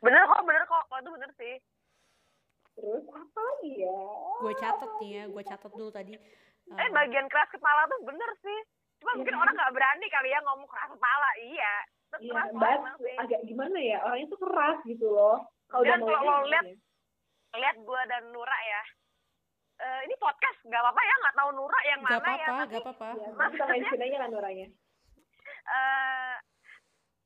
Bener kok, bener kok. Kalau itu bener sih. Terus apa lagi ya gue catat nih ya gue catat dulu tadi Eh, Uh, bagian keras kepala tuh bener sih. Cuma Iya. mungkin orang nggak berani kali ya ngomong keras kepala. Iya. Iya, keras agak gimana ya orangnya tuh keras gitu loh kalau udah kalau lo lihat- ya. Lihat gue dan Nura ya. Eh, ini podcast nggak apa-apa ya nggak tahu Nura yang gak mana apa-apa ya. Tapi gak apa-apa ya, kita mention aja kan orangnya eh,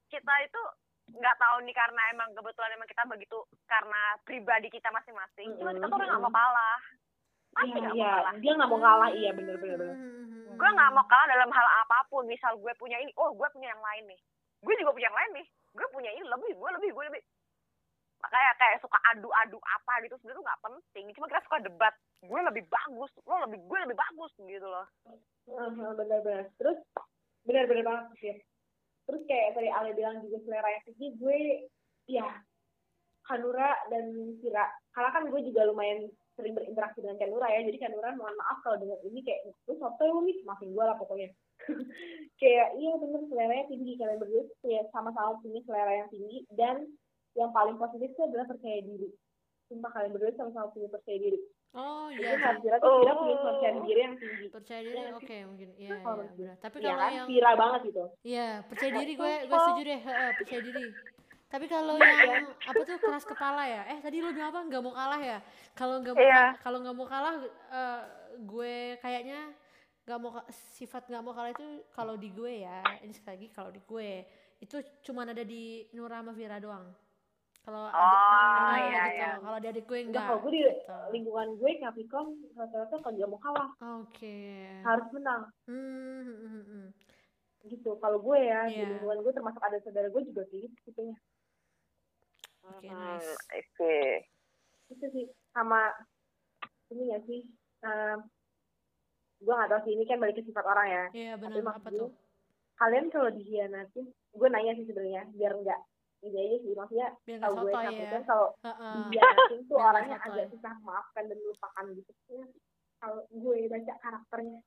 kita itu nggak tahu nih karena emang kebetulan emang kita begitu karena pribadi kita masing-masing. Cuma kita tuh udah nggak mau kalah. Pasti Iya, nggak iya. mau kalah. Dia nggak mau kalah, iya bener-bener. Hmm. Gue nggak mau kalah dalam hal apa pun. Misal gue punya ini, oh gue punya yang lain nih. Gue juga punya yang lain nih. Gue punya ini lebih, gue lebih, gue lebih. Kayak kayak suka adu-adu apa gitu sebenarnya nggak penting. Cuma kita suka debat. Gue lebih bagus, lo lebih, gue lebih bagus gitu loh. Bener-bener. Terus bener-bener banget sih. Terus kayak tadi Ale bilang juga selera yang tinggi, gue ya Kanura dan Kira. Karena kan gue juga lumayan sering berinteraksi dengan Kanura ya. Jadi Kanura mohon maaf kalau dengan ini kayak lu sotoy lu nih, maafin gue lah pokoknya. kayak iya bener seleranya tinggi kalian berdua kayak sama-sama punya selera yang tinggi dan yang paling positif itu adalah percaya diri. Sumpah kalian berdua sama-sama punya percaya diri. Oh Jadi iya Kira tuh Kira Oh. punya percaya diri yang tinggi. percaya diri Iya, oke mungkin iya iya, menurut benar tapi Iya kalau kan? yang Viral banget gitu. Iya, percaya diri gue gue setuju deh, heeh, percaya diri. Tapi kalau yang apa tuh keras kepala ya? Eh tadi lu bilang apa? Nggak mau kalah ya? Kalau nggak mau Iya. kalau nggak mau kalah, eh, gue kayaknya nggak mau sifat nggak mau kalah itu kalau di gue ya. Ini sekali lagi kalau di gue itu cuman ada di Nura sama Vira doang. Kalau adik- Oh, ah, iya, gitu. iya. Kalau di adik gue Enggak, enggak. kalau gue di gitu. lingkungan gue Capricorn rata-rata kalau nggak mau kalah Oke. harus menang Hmm, hmm, hmm, hmm. gitu. Kalau gue ya di Iya. lingkungan gue termasuk ada saudara gue juga kayak gitu tipenya. Oke, Hmm, nice. I see. Itu sih sama ini ya sih. Um, gue nggak tahu sih ini kan balik ke sifat orang ya. Iya Tapi benar apa tuh? Kalian kalau dihianatin, gue nanya sih sebenarnya biar nggak ini aja sih maksudnya Biar nggak kalau gue ya. Capricorn kalau dihianatin tuh orangnya agak susah memaafkan dan melupakan gitu. Ya, Kalau gue baca karakternya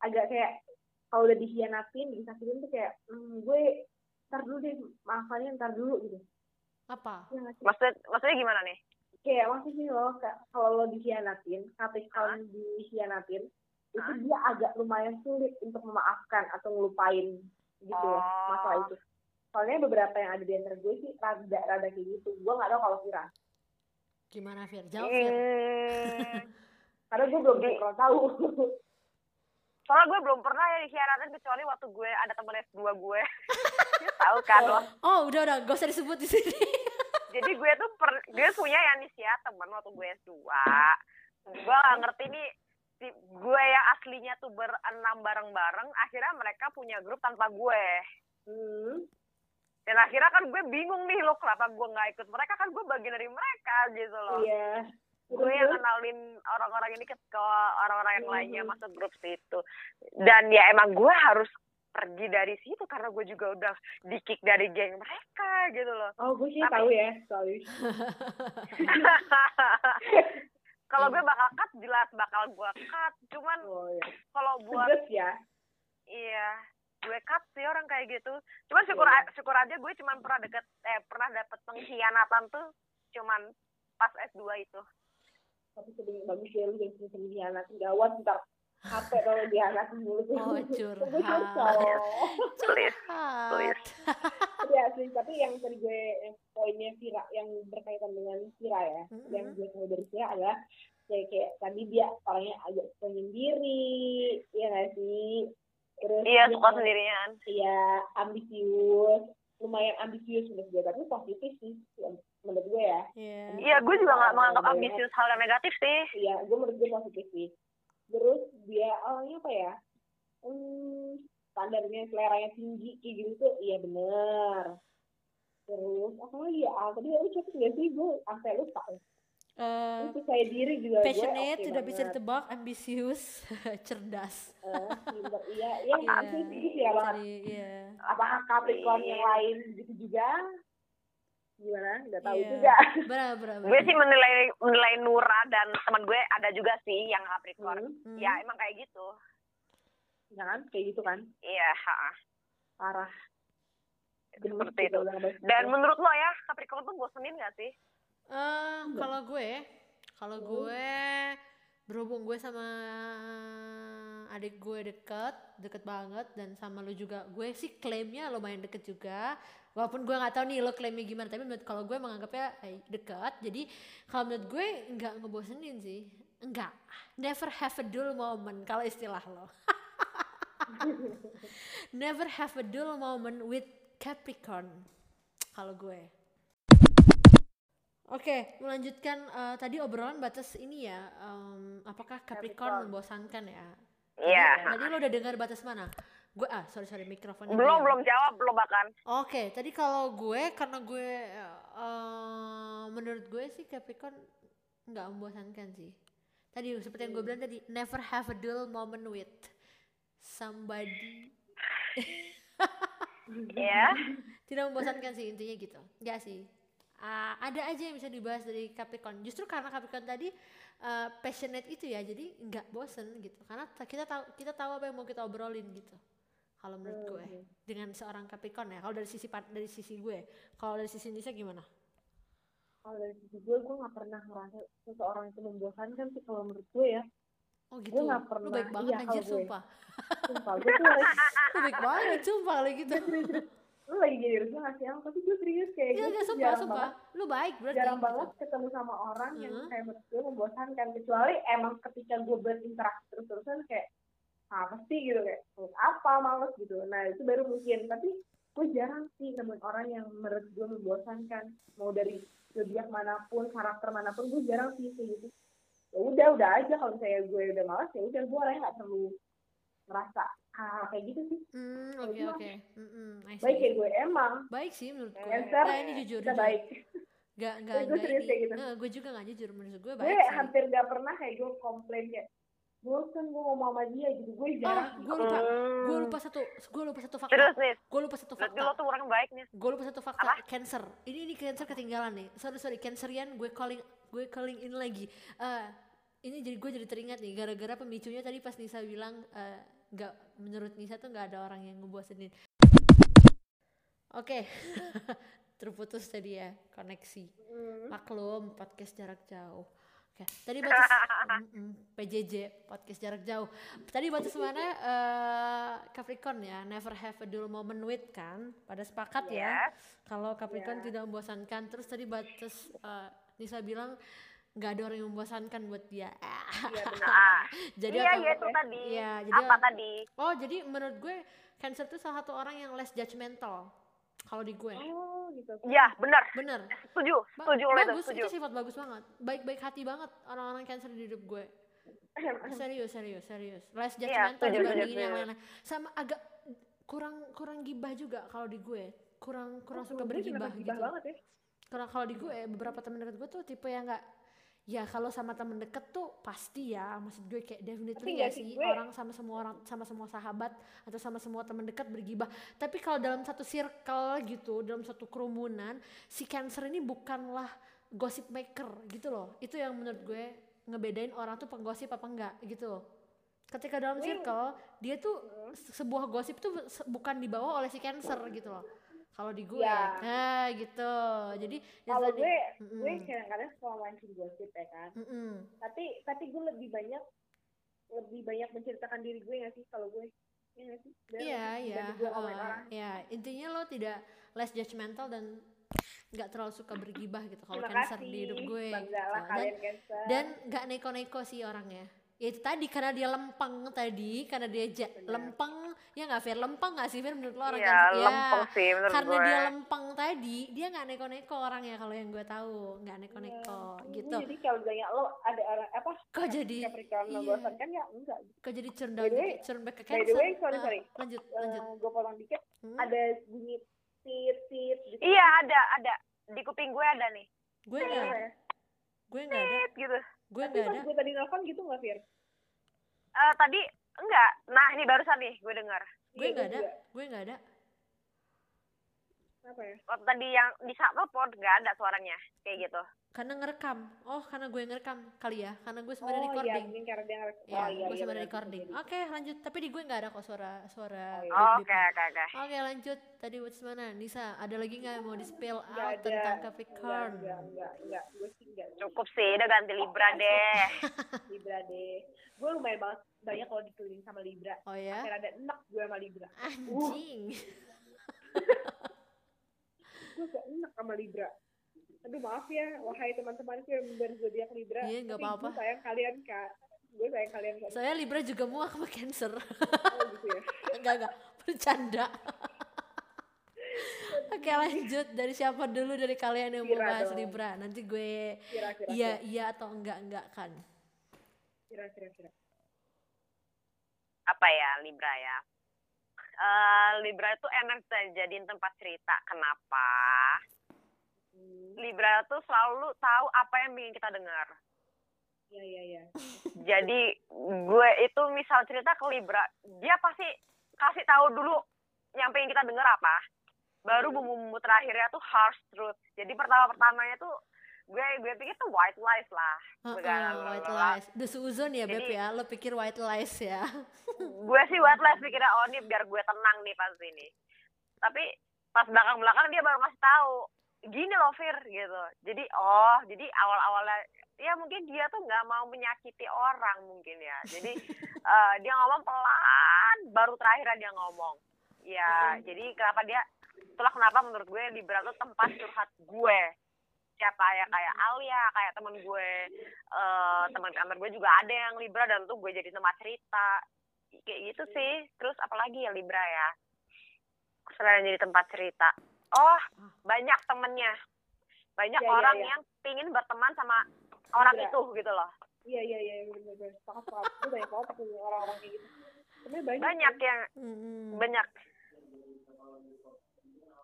agak kayak kalau udah dikhianatin, disakitin tuh kayak hmm, gue ntar dulu deh maafannya ntar dulu gitu. Apa? Ya? Maksud, maksudnya gimana nih? Kayak maksudnya loh ka- kalau lo dikhianatin, Capricorn dikhianatin, itu Hah? dia agak lumayan sulit untuk memaafkan atau ngelupain gitu Oh. masalah itu. Soalnya beberapa yang ada di antara gue sih rada rada kayak gitu. Gue nggak tahu kalau Kira. Gimana Fir? Jawab Fir. Hmm, Karena gue belum pernah tahu. Soalnya gue belum pernah ya dikhianatin kecuali waktu gue ada temen S2 gue. Tahu kan lo? Oh, udah udah, gak usah disebut di sini. Jadi gue tuh per, gue punya ya nih ya temen waktu gue S2. Gue gak ngerti nih si gue yang aslinya tuh berenam bareng-bareng, akhirnya mereka punya grup tanpa gue. Hmm. Dan akhirnya kan gue bingung nih lo kenapa gue nggak ikut mereka kan gue bagian dari mereka gitu loh. Iya. gue yang kenalin orang-orang ini ke, orang-orang yang lainnya Mhm. masuk grup situ dan ya emang gue harus pergi dari situ karena gue juga udah di kick dari geng mereka gitu loh Oh, gue sih Tapi- tahu ya, sorry. kalau gue bakal cut jelas bakal gue cut cuman Oh, iya. kalau buat Tegas ya. iya gue cut sih orang kayak gitu cuman syukur a- syukur aja gue cuman pernah deket eh pernah dapet pengkhianatan tuh cuman pas S2 itu Tapi sering bagus ya lu jangan sering sering dihianatin. Gawat ntar capek kalau dihianatin mulu. Oh, curhat. Curhat. tulis Tapi asli, tapi yang tadi gue yang poinnya Vira yang berkaitan dengan Vira ya, Mm-mm. yang gue tahu dari Vira adalah kayak kayak tadi dia orangnya agak penyendiri, ya nggak sih? Terus iya dia suka sendirian Iya, ambisius, lumayan ambisius menurut gue, tapi positif sih menurut gue ya. Iya. Iya, gue juga nggak menganggap Iya. ambisius hal yang negatif sih. Iya, gue menurut gue positif sih. Terus dia orangnya apa ya? Hmm, standarnya seleranya tinggi kayak gitu tuh, iya bener. Terus apa lagi ya? Ah, tadi lu cepet gak sih? Gue sampai lupa. Eh, Terus percaya diri juga gue passionate, oke tidak bisa banget. ditebak, ambisius, cerdas. Eh, pinter, iya, iya, Iya. ambisius ya banget. Iya. Apakah Capricorn yang Iya. lain gitu juga? Gimana? Gak tahu Iya. juga. Benar, benar. Gue sih menilai menilai Nura dan teman gue ada juga sih yang Capricorn. Hmm, Hmm. Ya emang kayak gitu. jangan kayak gitu kan? Iya. ha. Parah. Seperti itu. Dan menurut lo ya Capricorn tuh bosenin gak sih? Eh, kalau gue, kalau Hmm. gue berhubung gue sama adik gue deket, deket banget dan sama lu juga, gue sih klaimnya lumayan deket juga. Walaupun gue nggak tahu nih lo klaimnya gimana, tapi menurut kalau gue menganggapnya eh, deket. Jadi kalau menurut gue nggak ngebosenin sih, enggak. Never have a dull moment kalau istilah lo. Never have a dull moment with Capricorn. Kalau gue. Oke, melanjutkan eh, tadi obrolan batas ini ya. em, apakah Capricorn, Capricorn. membosankan ya? Iya. Tadi, tadi lo udah dengar batas mana? Gue ah sorry sorry mikrofonnya. Belum belum jawab belum bahkan. Oke, tadi kalau gue karena gue eh, menurut gue sih Capricorn nggak membosankan sih. Tadi seperti yang gue bilang tadi, never have a dull moment with somebody. Iya. Tidak membosankan sih intinya gitu. Enggak sih. Ah, ada aja yang bisa dibahas dari Capricorn. Justru karena Capricorn tadi eh, passionate itu ya, jadi nggak bosen gitu. Karena ta- kita tahu kita tahu apa yang mau kita obrolin gitu. Kalau menurut gue dengan seorang Capricorn ya. Kalau dari sisi dari sisi gue, kalau dari sisi Nisa gimana? Kalau dari sisi gue, gue gak pernah ngerasa seseorang itu membosankan sih kalau menurut gue ya. Oh gitu. nggak Lu pernah. baik banget Iya, anjir gue. sumpah. Sumpah, gue tuh Lu baik banget sumpah kalau gitu. Lu lagi jadi harusnya ngasih yang tapi gue serius kayak Iya, gue iya sumpah, jarang sumpah. banget, Lu baik berarti. jarang gitu. banget ketemu sama orang yang Hmm. kayak menurut gue membosankan. Kecuali emang ketika gue berinteraksi terus-terusan kayak apa sih gitu kayak "Terus apa males gitu. Nah itu baru mungkin. Tapi gue jarang sih nemuin orang yang menurut gue membosankan. Mau dari zodiak mana pun, karakter mana pun, gue jarang sih kayak gitu. Ya udah, udah aja kalau misalnya gue udah malas ya udah gue orangnya nggak perlu ngerasa hal kayak gitu sih. Hmm, Ya oke udah. oke. Mm-mm, I Baik see. kayak gue emang. Baik sih menurut gue. Cancer, Nah, ini jujur, kita jujur. baik. Gak, gak, Gue gak serius ini. kayak gitu. Nggak, gue juga gak jujur menurut gue gue baik sih. hampir gak pernah kayak gue komplain kayak bosan gue ngomong sama dia gitu gue Oh, jarang gue lupa, Hmm. gue lupa satu, gue lupa satu fakta. Terus nih, Gue lupa satu fakta. lo tuh orang baik nih. Gue lupa satu fakta. Apa? Cancer. Ini ini cancer ketinggalan nih. Sorry sorry, cancerian gue calling gue calling in lagi. Eh, ini jadi gue jadi teringat nih gara-gara pemicunya tadi pas Nisa bilang eh, nggak menurut Nisa tuh nggak ada orang yang ngebosenin. Oke, terputus tadi ya koneksi. Hmm. Maklum podcast jarak jauh. Oke, tadi batas Mm-mm, PJJ podcast jarak jauh. Tadi batas mana eh, Capricorn ya, never have a dull moment with kan? Pada sepakat ya. Yes. Kalau Capricorn Ya. tidak membosankan. Terus tadi batas eh, Nisa bilang nggak ada orang yang membosankan buat dia Iya benar. Nah, jadi iya apa iya itu tadi. Iya, jadi Apa tadi? oh jadi menurut gue cancer tuh salah satu orang yang less judgmental kalau di gue Oh gitu. Iya benar. bener Setuju. Ba- Setuju itu. bagus Setuju. itu sifat bagus banget baik-baik hati banget orang-orang cancer di hidup gue serius serius serius less Iya, judgmental setuju, dibandingin yang lain sama agak kurang kurang gibah juga kalau di gue kurang kurang Oh, suka bergibah gitu banget ya. karena kalau di gue beberapa temen deket gue tuh tipe yang nggak ya kalau sama temen deket tuh pasti ya. Maksud gue kayak definitely ya sih, gue- orang sama semua orang sama semua sahabat atau sama semua temen dekat bergibah. Tapi kalau dalam satu circle gitu dalam satu kerumunan si cancer ini bukanlah gossip maker gitu loh. Itu yang menurut gue ngebedain orang tuh penggosip apa enggak gitu loh. Ketika dalam Gue- circle dia tuh se- sebuah gosip tuh bukan dibawa oleh si cancer gitu loh kalau di gue Ya. nah gitu jadi ya Kalau gue, Mm-mm. gue kadang-kadang suka mancing gosip ya kan. Mm-mm. Tapi tapi gue lebih banyak lebih banyak menceritakan diri gue nggak sih kalau gue Iya? Bener Iya, iya. Dibanding gue ngomongin heeh, orang. ya, intinya lo tidak less judgmental dan nggak terlalu suka bergibah gitu kalau cancer di hidup gue. Gitu. Dan dan nggak neko-neko sih orangnya. Ya itu tadi karena dia lempeng tadi, karena dia ja- Benar. lempeng, ya nggak Fir lempeng nggak sih Fir menurut lo orang Iya? Ya, lempeng sih menurut karena gue. dia lempeng tadi, dia nggak neko-neko orangnya kalau yang gue tahu, nggak neko-neko Iya. gitu. Jadi kalau ditanya lo ada orang apa? Kok jadi Capricorn iya. membosankan ya enggak. kok jadi turn down gitu, turn back ke by the cancer? way, sorry, sorry. lanjut, lanjut. gue potong dikit. Hmm, Ada bunyi tit tit gitu. Iya ada ada di kuping gue ada nih. gue nggak, Iya. gue nggak ada, gitu. gue Tapi nggak pas ada. gue tadi nelfon gitu nggak Fir? Eh, tadi enggak. Nah ini barusan nih gue dengar. gue Iya, nggak ada gue nggak ada Apa ya? Waktu tadi yang di saat telepon nggak ada suaranya kayak gitu. Karena ngerekam oh karena gue ngerekam kali ya karena gue sebenarnya Oh iya, recording mungkin karena dia ngerek. ya oh, iya, gue iya, sebenarnya benar, recording oke lanjut tapi di gue nggak ada kok suara suara Oh, iya. Oke oke oke. oke lanjut tadi what's mana Nisa ada lagi nggak yang mau di spill out ada. tentang Capricorn enggak, enggak, enggak. Gue sih enggak. Cukup sih udah ganti Libra deh. Libra deh. Gue lumayan banget banyak kalau dikeliling sama Libra. oh ya Kayak ada enak gue sama Libra. anjing Gue gak enak sama Libra. Aduh maaf ya, wahai teman-teman yang berzodiak Libra. Iya, nggak Tapi apa-apa. Gue sayang kalian kak. Gue sayang kalian kak. saya Libra juga muak sama Cancer Oh, gitu ya. enggak enggak bercanda Oke lanjut dari siapa dulu dari kalian yang mau Kira bahas dong. Libra nanti gue Kira-kira. iya iya atau enggak enggak kan Kira-kira. Kira. Apa ya Libra ya? Eh Libra itu enak jadiin tempat cerita. Kenapa? Hmm. Libra tuh selalu tahu apa yang ingin kita dengar. Iya, iya, iya. Jadi gue itu misal cerita ke Libra, dia pasti kasih tahu dulu yang pengen kita dengar apa. Baru bumbu-bumbu terakhirnya tuh harsh truth. Jadi pertama-pertamanya tuh gue gue pikir tuh white lies lah. Heeh, Blablabla. white lies. The suzon ya, Beb ya. Lo pikir white lies ya. gue sih white lies pikirnya oh ini biar gue tenang nih pas ini. Tapi pas belakang-belakang dia baru ngasih tahu gini loh Fir gitu. Jadi oh jadi awal-awalnya ya mungkin dia tuh nggak mau menyakiti orang mungkin ya. Jadi eh, dia ngomong pelan baru terakhir dia ngomong. Ya jadi kenapa dia itulah kenapa menurut gue Libra tuh tempat curhat gue. Siapa ya kayak Alia kayak temen gue. Eh teman kantor gue juga ada yang Libra dan tuh gue jadi tempat cerita. Kayak gitu sih. Terus apalagi ya Libra ya? Selain jadi tempat cerita oh banyak temennya banyak Iya, iya, orang iya. yang pingin berteman sama orang Libra. itu gitu loh Iya, iya, iya. Gue banyak banget punya orang-orang kayak gitu. Sebenarnya banyak. banyak yang Mm-mm. banyak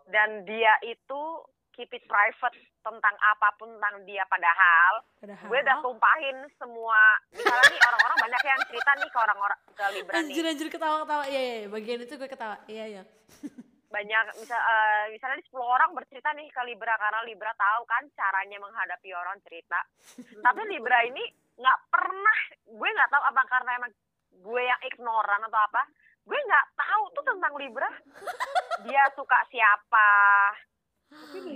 dan dia itu keep it private tentang apa pun tentang dia padahal Padahal. gue udah tumpahin semua misalnya nih orang-orang banyak yang cerita nih ke orang-orang ke Libra nih Anjir anjir ketawa-ketawa. Iya, iya, iya. bagian itu gue ketawa. Iya, iya. banyak misal eh, misalnya 10 orang bercerita nih ke Libra karena Libra tahu kan caranya menghadapi orang cerita. Tapi Libra ini nggak pernah gue nggak tahu apa karena emang gue yang ignoran atau apa gue nggak tahu tuh tentang Libra. Dia suka siapa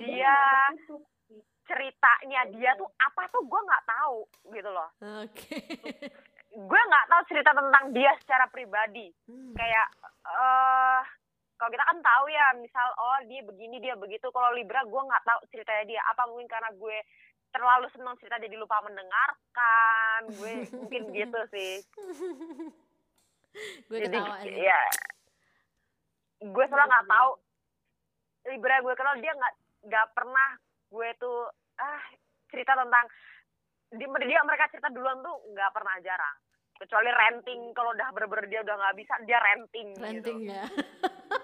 dia ceritanya dia tuh apa tuh gue nggak tahu gitu loh. Oke. gue nggak tahu cerita tentang dia secara pribadi. Hmm. kayak eh kalau kita kan tahu ya misal oh dia begini dia begitu. Kalau Libra gue nggak tahu ceritanya dia. Apa mungkin karena gue terlalu senang cerita jadi lupa mendengarkan. Gue mungkin gitu sih. Gue jadi ya gue soalnya nggak tahu. Libra gue kenal dia nggak nggak pernah gue tuh ah cerita tentang dia, dia mereka cerita duluan tuh nggak pernah jarang. Kecuali renting kalau udah bener-bener dia udah nggak bisa dia renting renting gitu. ya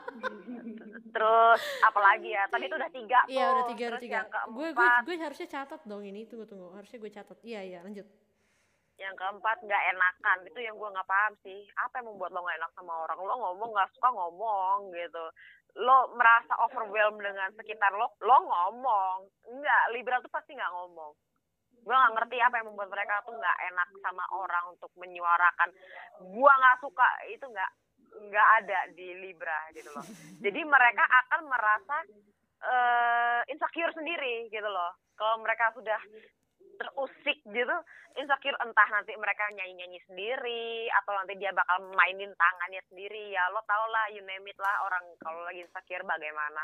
terus apalagi ya? Tadi itu udah tiga tuh iya udah tiga udah Terus tiga. yang keempat. Gue gue gue harusnya catat dong ini. Tunggu tunggu. Harusnya gue catat. Iya iya lanjut. Yang keempat nggak enakan. Itu yang gue nggak paham sih. Apa yang membuat lo nggak enak sama orang? Lo ngomong nggak suka ngomong gitu. Lo merasa overwhelmed dengan sekitar lo? Lo ngomong. Enggak libra tuh pasti nggak ngomong. Gue nggak ngerti apa yang membuat mereka tuh nggak enak sama orang untuk menyuarakan gue nggak suka. Itu nggak nggak ada di libra gitu loh. Jadi mereka akan merasa eh insecure sendiri gitu loh. Kalau mereka sudah terusik gitu insecure entah nanti mereka nyanyi nyanyi sendiri atau nanti dia bakal mainin tangannya sendiri. Ya lo tau lah you name it lah orang kalau lagi insecure bagaimana?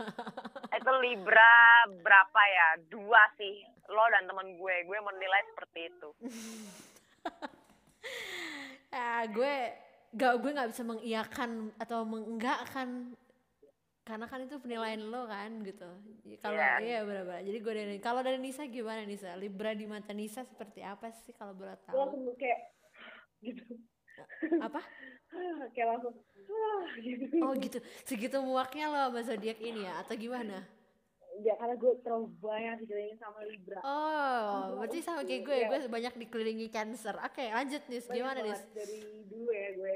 Itu libra berapa ya? Dua sih lo dan temen gue. Gue menilai seperti itu. Ah gue gak gue nggak bisa mengiyakan atau mengenggakkan. Karena kan itu penilaian lo kan gitu. Kalau Iya. iya benar-benar jadi gue dari kalau dari Nisa gimana Nisa? Libra di mata Nisa seperti apa sih kalau boleh Gue tahu langsung kayak gitu. Apa? Kayak langsung gitu. Oh gitu. Segitu muaknya lo sama zodiak ini ya atau gimana ya karena gue terlalu banyak dikelilingin sama Libra. Oh berarti sama kayak gue. Iya. gue banyak dikelilingi Cancer. Oke lanjut Nis Banyak gimana banget. Dari dulu ya gue.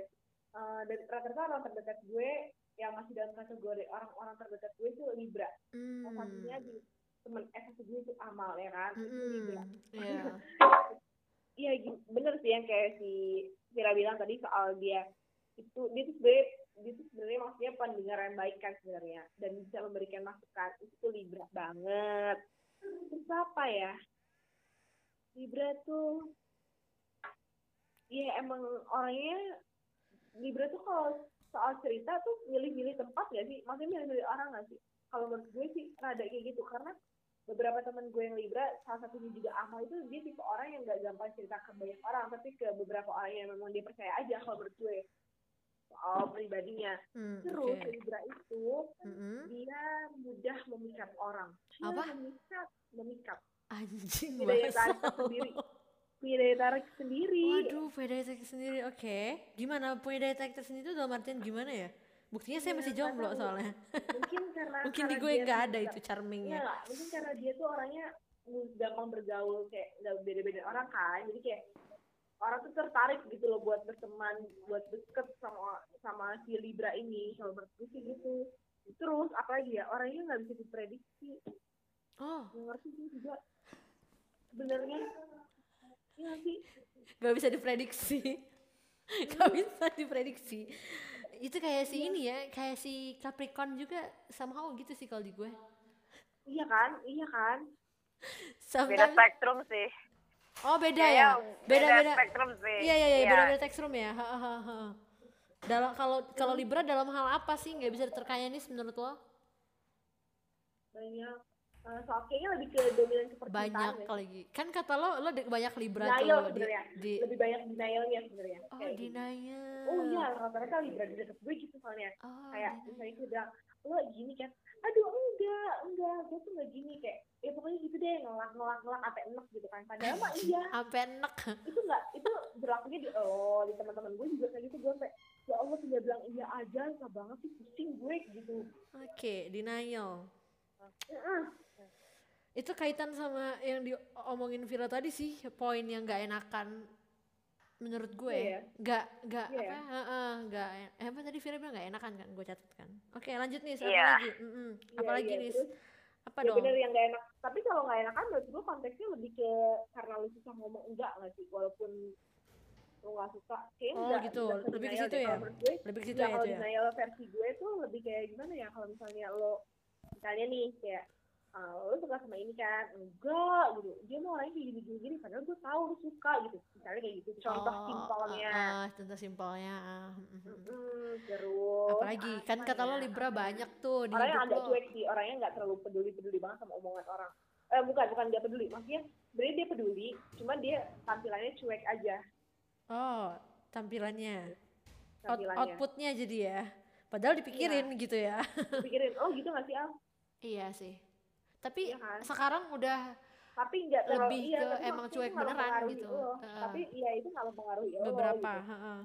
Eh, dari rata-rata orang terdekat gue yang masih dalam kategori orang-orang terdekat gue itu Libra. Hmm. salah satunya di temen S1 gue itu Amal ya kan? Itu Mm-mm. Libra. Iya. iya gi- bener sih yang kayak si Vira bilang tadi soal dia itu dia tuh sebenarnya dia tuh sebenarnya maksudnya pendengar yang baik kan sebenarnya. Dan bisa memberikan masukan. Itu Libra banget. Terus apa ya? Libra tuh ya emang orangnya Libra tuh kalau soal cerita tuh milih-milih tempat gak sih? Maksudnya milih-milih orang gak sih? Kalau menurut gue sih rada kayak gitu. Karena beberapa teman gue yang Libra salah satunya juga Amal itu dia tipe orang yang gak gampang cerita ke banyak orang. Tapi ke beberapa orang yang memang dia percaya aja kalau menurut gue soal pribadinya Hmm, terus oke. Libra itu Mm-mm. dia mudah memikat orang Dia Apa? memikat memikat anjing daya tarik sendiri punya daya tarik sendiri Waduh, punya daya tarik sendiri. Oke. Gimana punya daya tarik sendiri itu dalam artian gimana ya? Buktinya saya Iya, masih jomblo soalnya. mungkin karena Mungkin di karena gue dia nggak ada itu charmingnya. Enggak, mungkin karena dia tuh orangnya gampang bergaul kayak nggak beda-beda orang kan jadi kayak orang tuh tertarik gitu loh buat berteman buat deket sama sama si Libra ini. Kalau sih gitu. Terus apalagi ya orangnya nggak bisa diprediksi. Oh, nggak ngerti sih juga. Sebenarnya Iya sih? Gak bisa diprediksi. gak bisa diprediksi. Itu kayak si ini ya, kayak si Capricorn juga somehow gitu sih kalau di gue. iya kan? Iya kan? Beda Sometimes, spektrum sih oh beda ya? Beda beda. spektrum sih Iya iya iya, beda beda spektrum ya. Ha, ha, ha. Dalam kalau kalau Libra dalam hal apa sih nggak bisa diterkaya nih menurut lo? banyak soal kayaknya lebih ke dominan percintaan Banyak ya. lagi. Kan kata lo lo de- banyak Libra Denial tuh di, sebenarnya. di lebih banyak denialnya sebenarnya Oh, Kayak gitu. denial. oh iya rata-rata Libra di deket gue gitu soalnya Oh, kayak denial. misalnya gue bilang lo gini kan aduh enggak enggak gue tuh enggak gini. Kayak ya pokoknya gitu deh ngelak ngelak ngelak sampai enak gitu kan. Padahal mah iya. Sampai enak. itu enggak itu berlakunya di oh di teman-teman gue juga kayak gitu. Gue sampai ya Allah tinggal bilang iya aja susah banget sih pusing gue gitu. Oke, denial. Heeh. Itu kaitan sama yang diomongin Vira tadi sih, poin yang gak enakan menurut gue. Ya? Gak gak Iya apa? Heeh, gak en- eh, apa tadi Vira bilang gak enakan kan? Gue catat kan. Oke, lanjut nih, apa Iya. lagi? Mm-mm. Iya, Apa lagi iya. nih? Terus, Apa ya dong? bener yang gak enak tapi kalau gak enakan menurut gue konteksnya lebih ke karena lu susah ngomong enggak nggak sih walaupun lu gak suka kayaknya Oh, enggak, gitu. enggak Lebih ke situ ya? Gue Lebih ke situ ya ya kalau ya. denial versi gue tuh lebih kayak gimana ya kalau misalnya lo misalnya nih kayak ah, lo suka sama ini kan? Enggak gitu. Dia mau orangnya kayak gini gini. Gini padahal gue tahu lo suka gitu. Misalnya kayak gitu. Contoh Oh, simpelnya. ah, ah, contoh simpelnya. ah, mm, terus Apalagi kan kata lo ya? Libra banyak tuh di orangnya hidup agak cuek sih. Orangnya nggak terlalu peduli peduli banget sama omongan orang. Eh bukan bukan dia peduli. Maksudnya sebenarnya dia peduli cuma dia tampilannya cuek aja. Oh, tampilannya. Out- outputnya jadi ya. Padahal dipikirin gitu ya. pikirin oh gitu nggak sih Al? Iya sih. Tapi Iya kan? sekarang udah tapi nggak terlalu Lebih iya, ke emang cuek beneran gitu. lo. Heeh. tapi iya itu nggak mempengaruhi lo beberapa. gitu. heeh.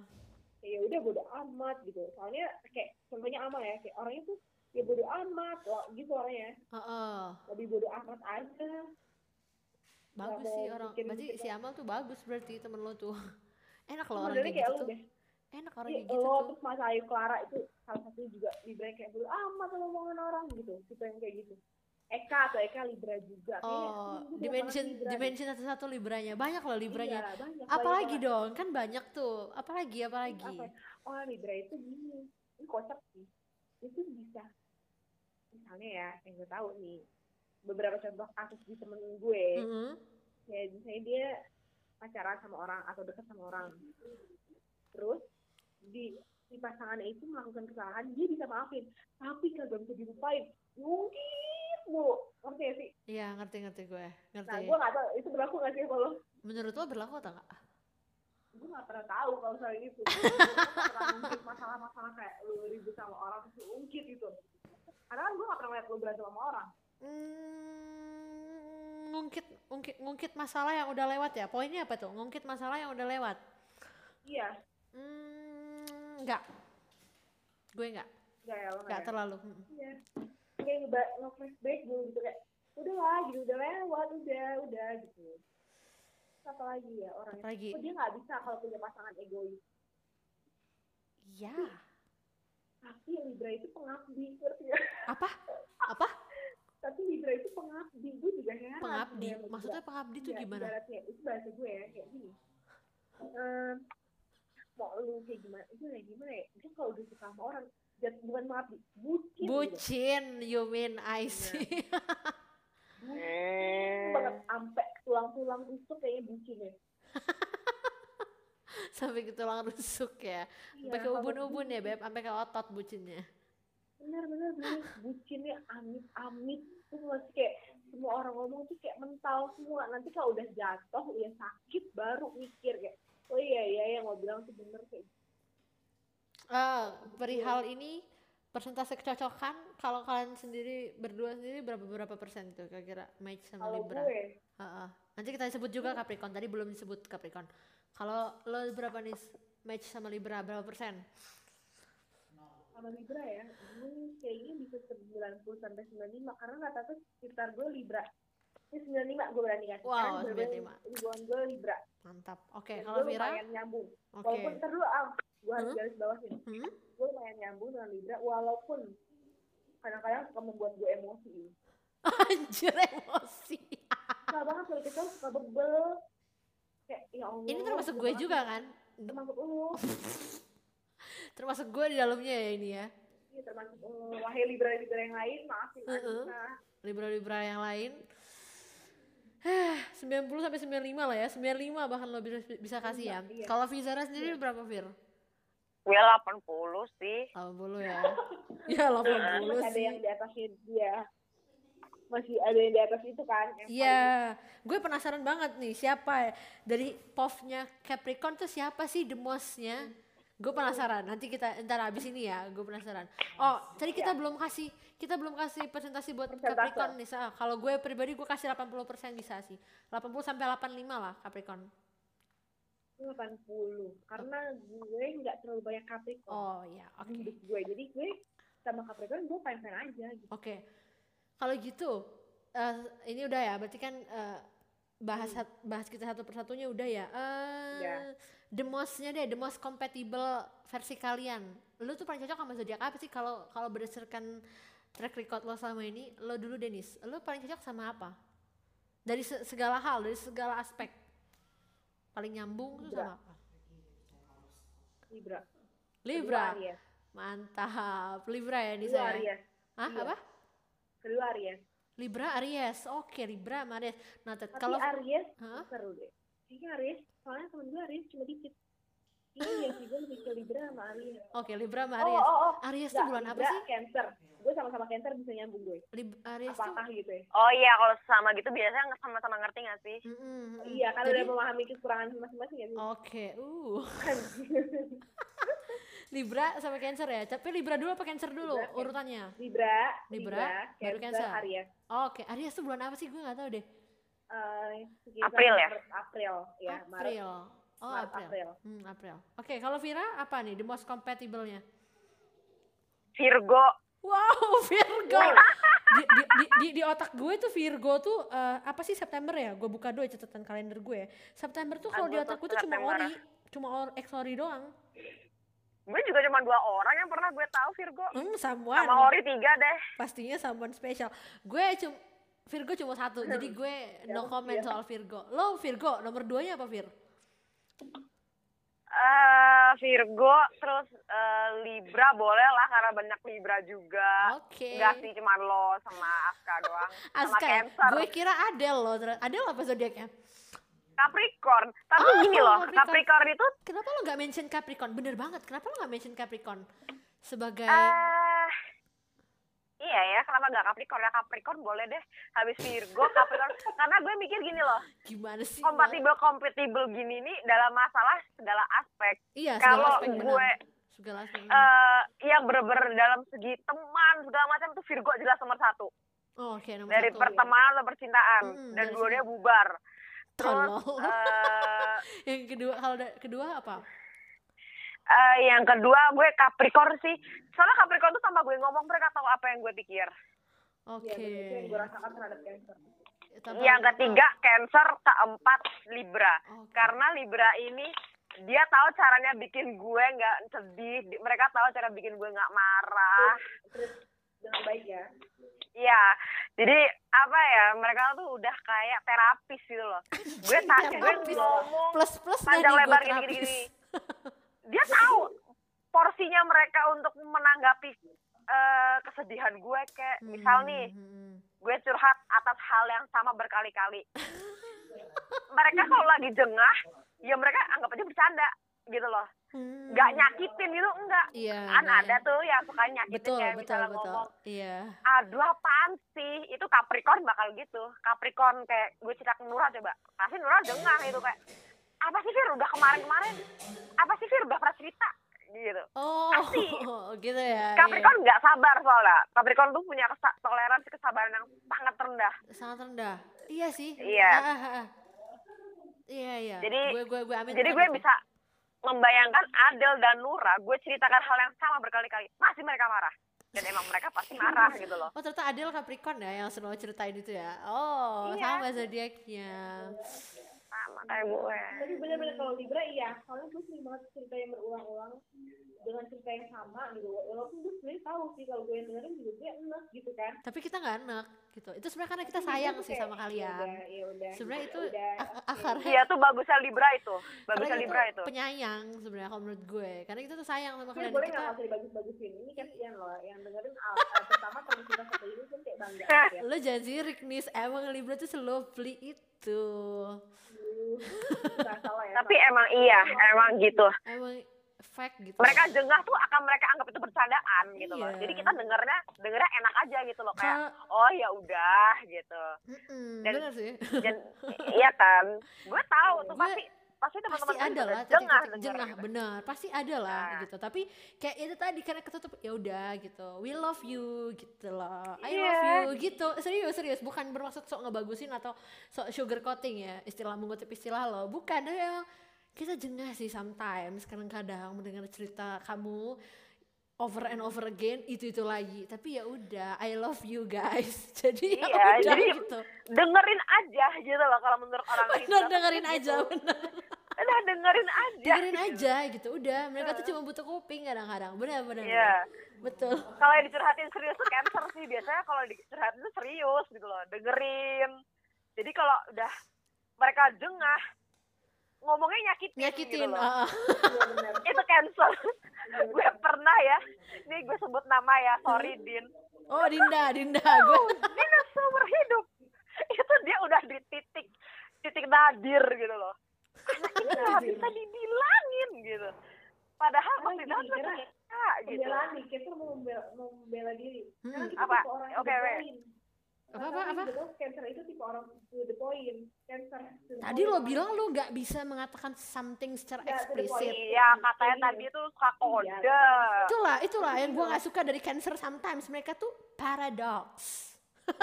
ya udah bodo amat gitu soalnya kayak contohnya amal ya kayak orangnya tuh ya bodo amat loh, gitu orangnya Heeh. lebih bodo amat aja Bagus sih orang. bikin Berarti kita- si Amal tuh bagus berarti temen lo tuh. Enak loh orang kayak kayak gitu tuh. deh Enak orang Iya, kayak gitu lo tuh. terus Mas Ayu Clara itu salah satu juga Libra yang kayak bodo amat sama omongan orang gitu tipe yang kayak gitu Eka atau Eka Libra juga Kayaknya, Oh, "Hmm, banget dimension Libra deh." dimension satu-satu libranya. Banyak loh libranya. Iya, banyak, Apalagi banyak dong, kan banyak tuh. Apalagi apalagi. apa ya? oh Libra itu gini ini kocak sih itu bisa misalnya ya yang gue tahu nih beberapa contoh kasus di temen gue Mm-mm. ya misalnya dia pacaran sama orang atau dekat sama orang terus di si pasangannya itu melakukan kesalahan dia bisa maafin tapi kagak bisa dilupain mungkin bu ngerti ya sih Iya, ngerti ngerti gue. nah Ngerti. gue nggak tahu itu berlaku nggak sih kalau Menurut lo berlaku atau enggak? gue nggak pernah tahu kalau soal itu masalah-masalah kayak lu ribut sama orang terus lu ungkit gitu karena kan gue nggak pernah lihat lu berantem sama orang Hmm, ngungkit ngungkit ngungkit masalah yang udah lewat ya. Poinnya apa tuh? Ngungkit masalah yang udah lewat. iya Hmm, enggak. Gue enggak. nggak ya Enggak nggak ya? terlalu. Mm. iya kayak ngeba- nge-flashback dulu gitu kayak udah lah gitu udah lewat udah udah gitu apa lagi ya orangnya Apalagi? oh, dia nggak bisa kalau punya pasangan egois Iya. tapi Libra itu pengabdi ngerti nggak? Apa? Apa? tapi Libra itu pengabdi gue juga heran Pengabdi. sama Maksudnya pengabdi tuh Iya, gimana? ibaratnya itu bahasa gue ya kayak gini Ehm, mau lu kayak gimana itu kayak gimana ya dia kalau udah suka sama orang bukan mengabdi bucin gitu. Bucin, you mean I see. bucin banget sampai tulang-tulang rusuk kayaknya bucin ya Sampai ke tulang rusuk ya. Iya, Sampai ke ubun-ubun ya. Beb. Sampai ke otot bucinnya. bener bener bener bucinnya amit amit tuh masih kayak semua orang ngomong tuh kayak mental semua nanti kalau udah jatuh udah sakit baru mikir kayak oh iya iya yang mau bilang tuh bener kayak gitu. Eh, perihal ini persentase kecocokan kalau kalian sendiri berdua sendiri berapa berapa persen tuh kira-kira match sama kalau Libra? gue Heeh. Nanti kita sebut juga Capricorn. Tadi belum disebut Capricorn. Kalau lo berapa nih match sama Libra berapa persen? sama Libra ya gue kayaknya bisa 90 sampai 95 karena rata-rata sekitar gue Libra ini 95 gue berani kasih Wow, Karena bener-bener 95. hubungan gue Libra Mantap. Oke, Dan kalau Vira? lumayan nyambung Oke. walaupun ah gue harus Hmm? garis bawahin Hmm? gue lumayan nyambung dengan Libra walaupun kadang-kadang suka membuat gue emosi Anjir emosi. suka banget kalau kita suka bebel kayak ya Allah Ini termasuk gue banget. juga kan? termasuk lu Termasuk gue di dalamnya ya ini ya. Iya, termasuk lu wahai libra libra yang lain maafin Heeh. Anissa Libra-libra yang lain. Hah, 90 sampai 95 lah ya. 95 bahkan lo bisa bisa kasih ya. Iya. Kalau Vizara sendiri berapa Vir? Gue 80 sih. 80 ya. ya 80 masih ada sih. yang di atasnya dia masih ada yang di atas itu kan Iya, gue penasaran banget nih siapa ya. dari POV-nya Capricorn tuh siapa sih the most-nya? Gue penasaran. Nanti kita ntar abis ini ya, gue penasaran. Oh, tadi kita belum kasih kita belum kasih presentasi buat Persentase. Capricorn nih. Kalau gue pribadi gue kasih 80% bisa sih. 80 sampai 85 lah Capricorn. Paling 80 karena gue nggak terlalu banyak Capricorn Oh iya, oke. hidup gue jadi gue sama Capricorn gue fine fine aja gitu Oke. Kalau gitu eh, ini udah ya, berarti kan eh, bahas sat- bahas kita satu persatunya udah ya. Eh Ya. The most-nya deh, the most compatible versi kalian. Lu tuh paling cocok sama zodiak apa sih kalau kalau berdasarkan track record lo selama ini? Lo dulu Denis, lo paling cocok sama apa? Dari se- segala hal, dari segala aspek. Paling nyambung tuh sama apa? Libra Libra. Kedua Mantap. Libra ya ini kedua saya. Aries Hah, Iya. apa? kedua Aries Libra Aries. Oke, Libra sama Aries. Nah, tapi kalau Aries Hah? seru deh kayaknya Aries soalnya temen gue Aries cuma dikit Iya sih, gue lebih ke Libra sama Aries. Oke, Libra sama Oh, Aries. oh, oh. Aries tuh bulan apa Libra, sih? Cancer. Gue sama-sama Cancer bisa nyambung gue. Lib- Aries tuh Apakah gitu ya? Oh iya, kalau sama gitu biasanya sama-sama ngerti nggak sih? Mm-mm, mm-mm. Iya, kan Jadi- udah memahami kekurangan masing-masing ya sih. Oke, uh. Libra sama Cancer ya. Tapi Libra dulu apa Cancer dulu Libra, urutannya? Libra, Libra, baru Cancer. Aries. Oke, Aries tuh bulan apa sih? Gue gak tahu deh. Eh, sekitar April ya? Maret, April, ya. Maret, April. Oh, Maret, April. April. Hmm, April. Oke, kalau Vira apa nih? The most compatible-nya? Virgo. Wow, Virgo. di, di, di, di, di otak gue tuh Virgo tuh eh, apa sih September ya? Gue buka dulu ya catatan kalender gue. ya. September tuh kalau di otak gue tuh cuma ori, cuma or, ex ori doang. Gue juga cuma dua orang yang pernah gue tahu Virgo. Hmm, someone. Sama Ori tiga deh. Pastinya someone special. Gue cuma Virgo cuma satu, jadi gue no comment soal Virgo. Lo Virgo nomor duanya apa Vir? Eh Virgo, terus eh, Libra boleh lah karena banyak Libra juga. Oke. Enggak sih, cuma lo sama Aska doang. sama Aska, ya? Cancer. gue kira loh. ternyata- Adele apa zodiaknya? Capricorn. Tapi Oh, gini loh, Capricorn. Capricorn itu Kenapa lo nggak mention Capricorn? Bener banget. Kenapa lo nggak mention Capricorn sebagai eh Iya ya, kenapa gak Capricorn? Ya Capricorn boleh deh. Habis Virgo, Capricorn. Karena gue mikir gini loh, gimana sih? kompatibel-kompatibel gini nih dalam masalah segala aspek. Iya, Kalau gue Segala aspek. eh yang bener-bener dalam segi teman segala macam tuh Virgo jelas nomor satu oh, Oke, nomor dari satu. pertemanan atau percintaan Mm-mm, dan dari dua-duanya bubar terus eh, Yang kedua, kalau da- kedua apa? Eh, yang kedua gue Capricorn sih soalnya Capricorn tuh sama gue ngomong mereka tahu apa yang gue pikir Oke. Iya, bener. itu yang gue rasakan terhadap Cancer. Tambah- yang ketiga Cancer keempat Libra Oke. karena Libra ini dia tahu caranya bikin gue nggak sedih Di- mereka tahu cara bikin gue nggak marah dengan baik ya. Iya, jadi apa ya mereka tuh udah kayak terapis gitu loh. Gue tak gue ngomong plus plus panjang lebar gue gini, terapis. gini, dia tahu porsinya mereka untuk menanggapi eh, kesedihan gue kayak misal nih Hmm, hmm, gue curhat atas hal yang sama berkali-kali. mereka kalau lagi jengah, ya mereka anggap aja bercanda gitu loh. hmm. Nggak nyakitin gitu enggak. Iya. Kan nggak ada tuh yang suka nyakitin Betul, kayak betul, misalnya betul. ngomong Iya. aduh apaan sih itu Capricorn bakal gitu Capricorn kayak gue cerita ke Nura coba pasti Nura jengah itu kayak apa sih Fir udah kemarin-kemarin apa sih Fir udah pernah cerita gitu Oh, Pasti. gitu ya. Capricorn nggak sabar soalnya Capricorn tuh punya toleransi kesabaran yang sangat rendah iya. Sangat rendah. Iya sih. Iya. Ah, ah, ah. Iya, iya. Jadi- gue gue gue amin. jadi gue bisa membayangkan Adel dan Nura gue ceritakan hal yang sama berkali-kali pasti mereka marah dan emang mereka pasti marah gitu loh Oh ternyata Adele Capricorn ya yang selalu ceritain itu ya. Oh Iya. sama zodiaknya. Sama kayak gue Tapi bener-bener kalau Libra iya, soalnya gue sering banget cerita yang berulang-ulang dengan cerita yang sama gitu. Walaupun gue sebenarnya tahu sih kalau gue yang dengerin juga gue enak gitu kan. Tapi kita nggak enak gitu. Itu sebenarnya karena kita sayang sih kayak, sama kalian. udah, Ya udah. Sebenarnya ya itu udah, ak- oke. akarnya iya tuh bagusnya Libra itu bagusnya kita Libra itu penyayang sebenarnya kalau menurut gue. Karena kita tuh sayang sama kalian. boleh Kita nggak usah dibagus-bagusin? Ini kasihan loh, yang dengerin pertama kalau kita satu ini kan kayak bangga gitu ya. lo jangan sirik nis emang Libra tuh selovely itu Aduh, nggak salah ya. tapi emang iya emang gitu emang fact gitu mereka jengah tuh akan mereka anggap itu bercandaan gitu loh. Iya. Jadi kita dengernya dengernya enak aja gitu loh kayak oh ya udah gitu. Mm-mm, Dan- bener sih Dan iya kan, gue tahu tuh Gue- pasti pasti teman-teman pasti ada lah jengah jengah gitu. bener pasti ada lah Nah. gitu. Tapi kayak itu tadi karena ketutup ya udah gitu. We love you gitu loh. I Iya. love you gitu. Serius serius. Bukan bermaksud sok ngebagusin atau sok sugar coating ya istilah mengutip istilah lo. Bukan emang kita jengah sih sometimes. Kadang-kadang mendengar cerita kamu over and over again itu itu lagi tapi ya udah I love you guys jadi ya Iya, udah jadi gitu Dengerin aja gitu loh kalau menurut orang lain. bener dengerin gitu. aja bener Udah dengerin aja. dengerin aja gitu udah mereka tuh cuma butuh kuping kadang-kadang benar benar Iya. betul Kalau yang dicurhatin serius tuh cancer sih biasanya kalau dicurhatin tuh serius gitu loh, dengerin. Jadi kalau udah mereka jengah ngomongnya nyakitin, nyakitin gitu loh. ah, ah. Benar. itu cancel gue pernah ya nih gue sebut nama ya sorry Din oh Dinda Dinda gue Din seumur hidup itu dia udah di titik titik nadir gitu loh anak ini nggak bisa dibilangin gitu padahal Karena pas di dalam gini, tuh karena suka gitu pembelaan nih Cancer mau membela, mau membela diri karena Hmm. kita Apa? Oke, point. Apa, apa, apa? Cancer itu tipe orang to the point Cancer to the Tadi point. lo bilang lo nggak bisa mengatakan something secara point. eksplisit. iya katanya Iya. tadi tuh suka kode Iya. Itulah, itulah yang gue nggak suka dari Cancer sometimes mereka tuh paradox.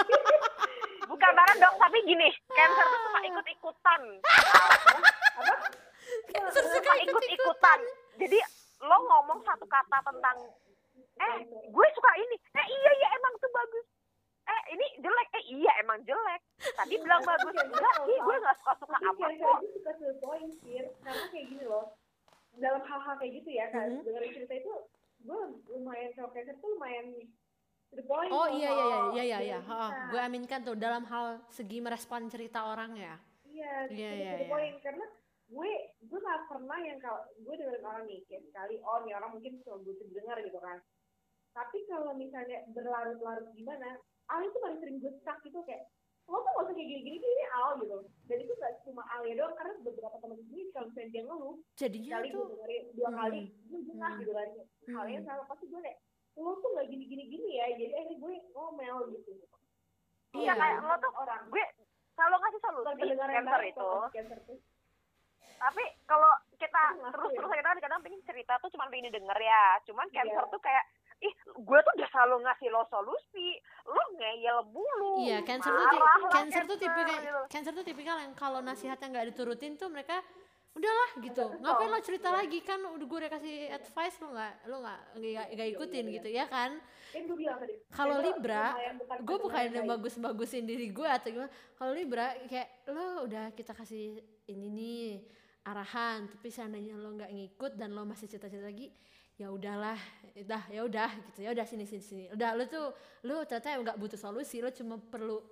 bukan barang dong tapi gini cancer tuh suka ikut-ikutan Cancer suka suka ikut-ikutan jadi lo ngomong satu kata tentang eh gue suka ini eh iya iya emang tuh bagus eh ini jelek. Eh iya emang jelek. Tadi bilang bagus. enggak sih gue nggak suka suka tapi apa kok itu suka to the point karena kayak gini loh dalam hal-hal kayak gitu ya kan dengerin cerita itu gue lumayan Cancer tuh lumayan to the point Oh iya iya iya iya iya, iya. Ha, gue aminkan tuh dalam hal segi merespon cerita orang ya. Iya, Iya, to iya, the iya. point. Karena gue gue gak pernah yang kalau gue dengerin orang nih kayak sekali oh nih orang mungkin cuma butuh didengar gitu kan. Tapi kalau misalnya berlarut-larut gimana Al itu paling sering gue stuck gitu kayak lo tuh gak usah kayak gini-gini ini Al gitu dan itu gak cuma Al ya doang karena beberapa temen gue kalau misalnya dia ngeluh Jadinya sekali gue tuh dengerin dua Hmm. kali gue jengah Hmm. gitu kan hal yang Hmm. sama pasti gue kayak lo tuh gak gini-gini gini ya jadi akhirnya gue ngomel gitu Iya, kayak lo tuh orang gue selalu ngasih bukan solusi cancer itu cancer tuh tapi kalau kita Aku ngaku terus ya. terus kita kadang pengen cerita tuh cuma pengen didengar ya cuman cancer Iya. tuh kayak ih gue tuh selalu ngasih lo solusi lo ngeyel mulu Iya, cancer tuh lah, cancer tuh tipikal gitu. cancer tuh tipikal yang kalau nasihatnya nggak diturutin tuh mereka udahlah gitu. Ngapain lo cerita lagi kan udah gue udah kasih advice lo nggak lo nggak nggak ikutin gitu ya kan? kan gue bilang tadi Kalau Libra, gue bukan yang yang baik. bagus-bagusin diri gue atau gimana. Kalau Libra kayak lo udah kita kasih ini nih arahan, tapi seandainya lo nggak ngikut dan lo masih cerita-cerita lagi, ya udahlah, udah ya udah gitu ya udah sini sini sini. Udah lo tuh lo ternyata nggak butuh solusi, lo cuma perlu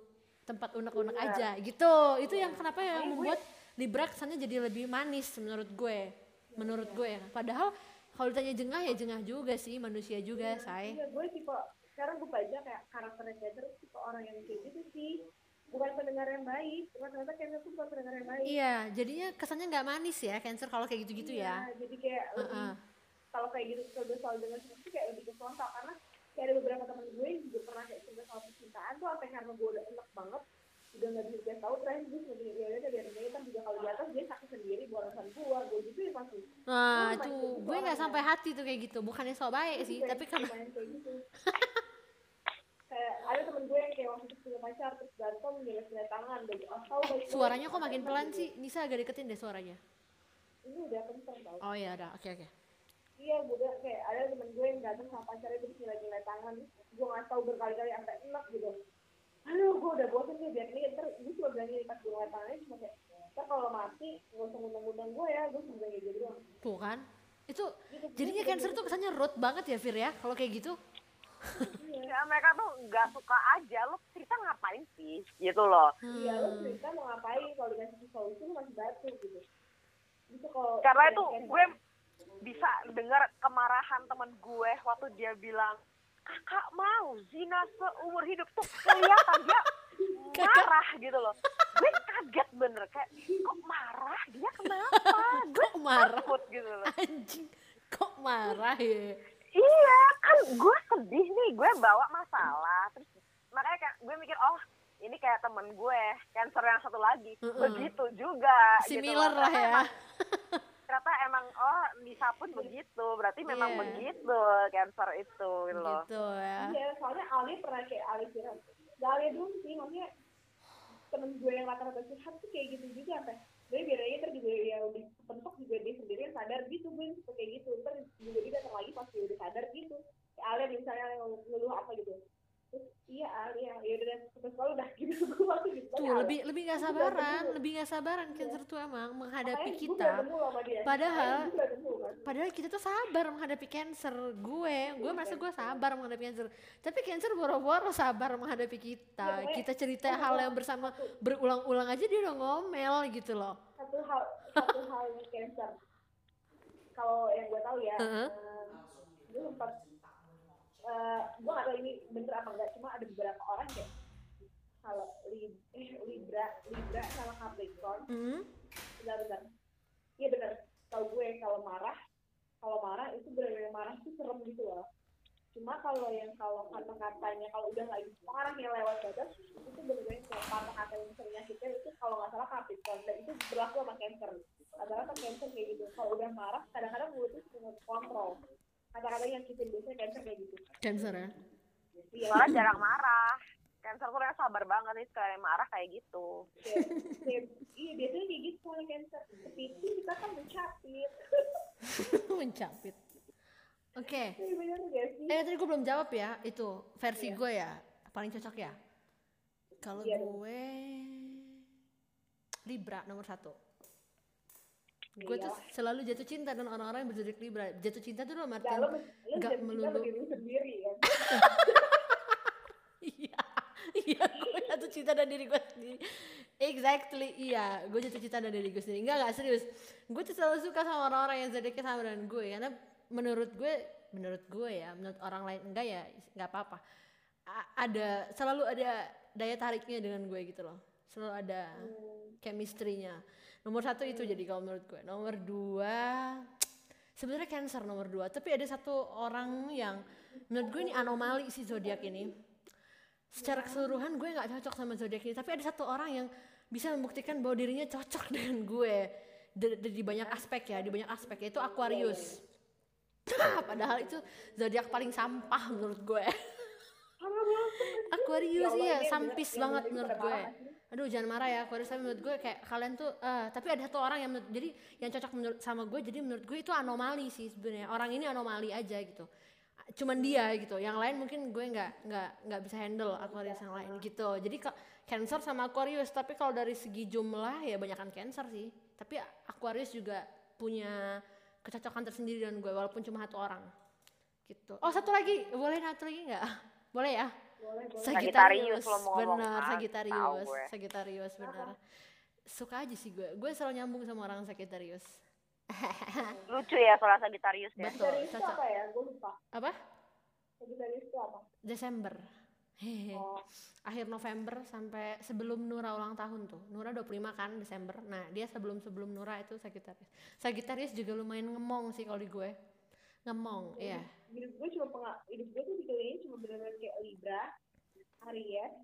tempat unek-unek Iya. aja gitu. Itu yang kenapa yang membuat Libra kesannya jadi lebih manis menurut gue. Menurut gue ya. Padahal kalau ditanya jengah ya jengah juga sih, manusia juga, say. Iya, gue tipe sekarang gue baca kayak karakternya Cancer tipe orang yang kayak gitu sih bukan pendengar yang baik bukan ternyata Cancer tuh bukan pendengar yang baik Iya, jadinya kesannya nggak manis ya Cancer kalau kayak gitu-gitu ya. Iya, jadi kayak lebih Heeh. Kalau kayak gitu gue selalu dengar seperti itu kayak lebih ke frontal karena kayak ada beberapa teman gue yang juga pernah kayak cerita soal percintaan tuh sampai karena gue udah enak banget udah nggak bisa dia tahu terakhir gue bilang ya udah biar dia ntar juga kalau di atas dia sakit sendiri bukan urusan gue gue gitu ya pasti Nah, itu gue nggak sampai hati tuh kayak gitu. Bukannya so baik sih, Kayak- tapi karena kayak gitu kayak ada temen gue yang kayak waktu itu punya pacar terus berantem nyeles tangan gue tahu baik suaranya kok makin pelan sih. Nisa agak deketin deh suaranya. ini udah kenceng tau Oh iya, udah. Oke, oke. Iya gue kayak ada temen gue yang datang sama pacarnya terus nilai-nilai tangan gue nggak tahu berkali-kali sampai enak gitu aduh gue udah bosen nih biar ini ntar gue cuma bilang gini pas gue ngeliat tangannya cuma kayak ntar kalau mati gak usah ngundang-ngundang gue ya gue cuma kayak gitu doang Tuh kan. Itu Gitu, jadinya gitu, Cancer gitu. tuh kesannya road banget ya, Fir ya. Kalau kayak gitu. iya ya mereka tuh nggak suka aja lo cerita ngapain sih gitu loh iya lo Hmm. cerita mau ngapain kalau dikasih solusi lo masih batu gitu itu kalau karena itu gue bisa dengar kemarahan temen gue waktu dia bilang kakak mau zina seumur hidup tuh kelihatan dia marah gitu loh gue kaget bener kayak kok marah dia kenapa gue Kok marah? takut gitu loh Anjing. Kok marah ya? iya kan gue sedih nih gue bawa masalah terus makanya kayak gue mikir oh ini kayak temen gue cancer yang satu lagi Mm-mm. begitu juga Similar gitu lah ya. Ternyata emang oh Lisa pun begitu berarti memang Iya. begitu cancer itu gitu loh Gitu ya. Iya, soalnya Ali pernah kayak Ali curhat. Gak Ali dulu sih, maksudnya temen gue yang rata-rata curhat tuh kayak gitu juga sampai gue biar aja ntar juga ya lebih kepentok juga dia sendiri yang sadar gitu gue suka kayak gitu ntar juga dia datang lagi pas dia udah sadar gitu kayak Ali misalnya yang ngeluh apa gitu iya Ali ya udah terus kalau udah gitu gue waktu gitu Tuh lebih lebih nggak sabaran, lebih nggak sabaran Cancer tuh emang menghadapi Makanya kita. Padahal- kan. Padahal kita tuh sabar menghadapi cancer. Gue, gue merasa gue sabar menghadapi cancer. Tapi cancer boro-boro sabar menghadapi Iya, kita. pokoknya- Kita cerita hal yang bersama berulang-ulang aja dia udah ngomel gitu loh. satu hal satu hal cancer kalau yang gue tahu ya Heeh. eh, gue sempat eh, gue gak tahu ini bener apa enggak cuma ada beberapa orang kayak kalau Lib eh, Libra Libra sama Capricorn. Hmm. bentar bentar. Iya bener. Tau gue kalau marah kalau marah itu benar-benar marah itu serem gitu loh. Cuma kalau yang kalau kata-katanya kalau udah lagi marah yang lewat batas itu benar-benar kalau kata-kata yang sering nyakitin itu kalau nggak salah Capricorn. Dan itu berlaku sama Cancer. Rata-rata Cancer kayak gitu. Kalau udah marah kadang-kadang mulutnya suka kontrol kata-kata yang nyakitin biasanya Cancer kayak gitu Cancer ya. iya Soalnya jarang marah. Cancer tuh sabar banget nih sekali marah kayak gitu. iya biasanya kayak gitu soalnya Cancer tapi itu kita kan mencapit Mencapit. Oke. Iya gak sih Eh tadi gue belum jawab ya itu versi gue ya paling cocok ya. Kalau Iya. gue Libra nomor satu. Gue tuh Iyalah. selalu jatuh cinta dengan orang-orang yang berzodiak Libra. Jatuh cinta tuh dalam Nah, artian nggak kita melulu. sendiri ya. Iya, iya gue jatuh cinta dan diri gue sendiri. Exactly, iya, gue jatuh cinta dan diri gue sendiri. Enggak, enggak serius. Gue tuh selalu suka sama orang-orang yang zodiaknya sama dengan gue karena menurut gue, menurut gue ya, menurut orang lain enggak ya, nggak apa-apa. A- ada selalu ada daya tariknya dengan gue gitu loh. Selalu ada chemistry-nya. Nomor satu itu jadi kalau menurut gue. Nomor dua, sebenarnya cancer nomor dua. Tapi ada satu orang yang menurut gue ini anomali sih zodiak ini. Secara keseluruhan gue nggak cocok sama zodiak ini. Tapi ada satu orang yang bisa membuktikan bahwa dirinya cocok dengan gue. Di, di- di banyak aspek ya di banyak aspek. Yaitu Aquarius. Padahal itu zodiak paling sampah menurut gue. Aquarius Ya iya sampis banget itu menurut gue aduh jangan marah ya Aquarius tapi menurut gue kayak kalian tuh eh tapi ada satu orang yang menurut, jadi yang cocok menurut sama gue jadi menurut gue itu anomali sih sebenarnya. Orang ini anomali aja gitu. Cuman dia gitu. Yang lain mungkin gue nggak nggak nggak bisa handle Aquarius yang lain gitu. Jadi ke Cancer sama Aquarius. Tapi kalau dari segi jumlah ya banyakan Cancer sih. Tapi Aquarius juga punya kecocokan tersendiri dengan gue walaupun cuma satu orang gitu. Oh satu lagi. Boleh satu lagi nggak? Boleh ya. Sagittarius lo mau ngomong, benar ah, Sagittarius gue. Sagittarius benar. Suka aja sih gue. Gue selalu nyambung sama orang Sagittarius. Lucu ya soal Sagittarius ya. betul Sagittarius itu cocok. apa ya? Gue lupa. apa? Sagittarius itu apa? Desember. Oh, akhir November sampai sebelum Nura ulang tahun tuh. Nura 25 kan Desember. Nah dia sebelum sebelum Nura itu Sagittarius. Sagittarius juga lumayan ngemong sih kalau di gue. Ngemong iya hidup gue cuma pengal hidup gue tuh dikelilingi cuma benar-benar kayak Libra, Aries,